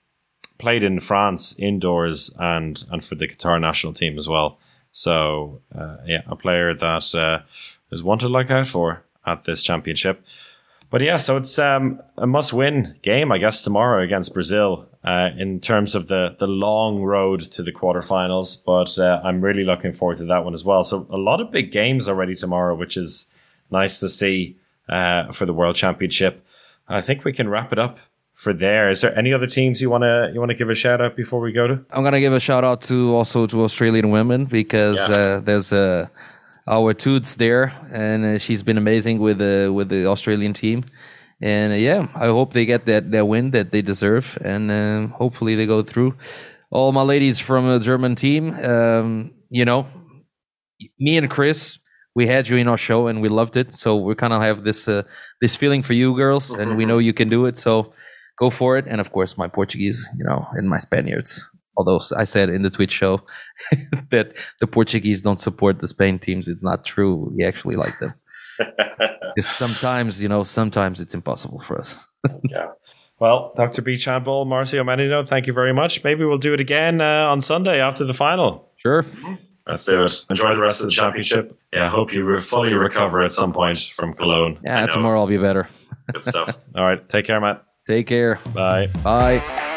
played in France indoors and and for the Qatar national team as well. So uh, yeah, a player that uh, is one out for at this championship. But yeah, so it's um, a must-win game, I guess, tomorrow against Brazil uh, in terms of the the long road to the quarterfinals. But uh, I'm really looking forward to that one as well. So a lot of big games already tomorrow, which is nice to see uh, for the World Championship. I think we can wrap it up for there. Is there any other teams you wanna you wanna give a shout out before we go to? I'm gonna give a shout out to also to Australian women because Yeah. uh, there's uh, our Toots there, and uh, she's been amazing with the with the Australian team. And uh, yeah, I hope they get that that win that they deserve, and um hopefully they go through. All my ladies from the German team, um, you know, me and Chris, we had you in our show and we loved it. So we kind of have this uh, this feeling for you girls, and we know you can do it. So go for it. And of course, my Portuguese, you know, and my Spaniards. Although I said in the Twitch show that the Portuguese don't support the Spain teams, it's not true. We actually like them. Sometimes, you know, sometimes it's impossible for us. yeah. Well, Dr. Beach Handball, Marcio Menino, thank you very much. Maybe we'll do it again uh, on Sunday after the final. Sure. Let's do it. Enjoy the rest of the championship. Yeah, I hope you fully recover at some point from Cologne. Yeah, tomorrow I'll be better. Good stuff. All right. Take care, Matt. Take care. Bye. Bye.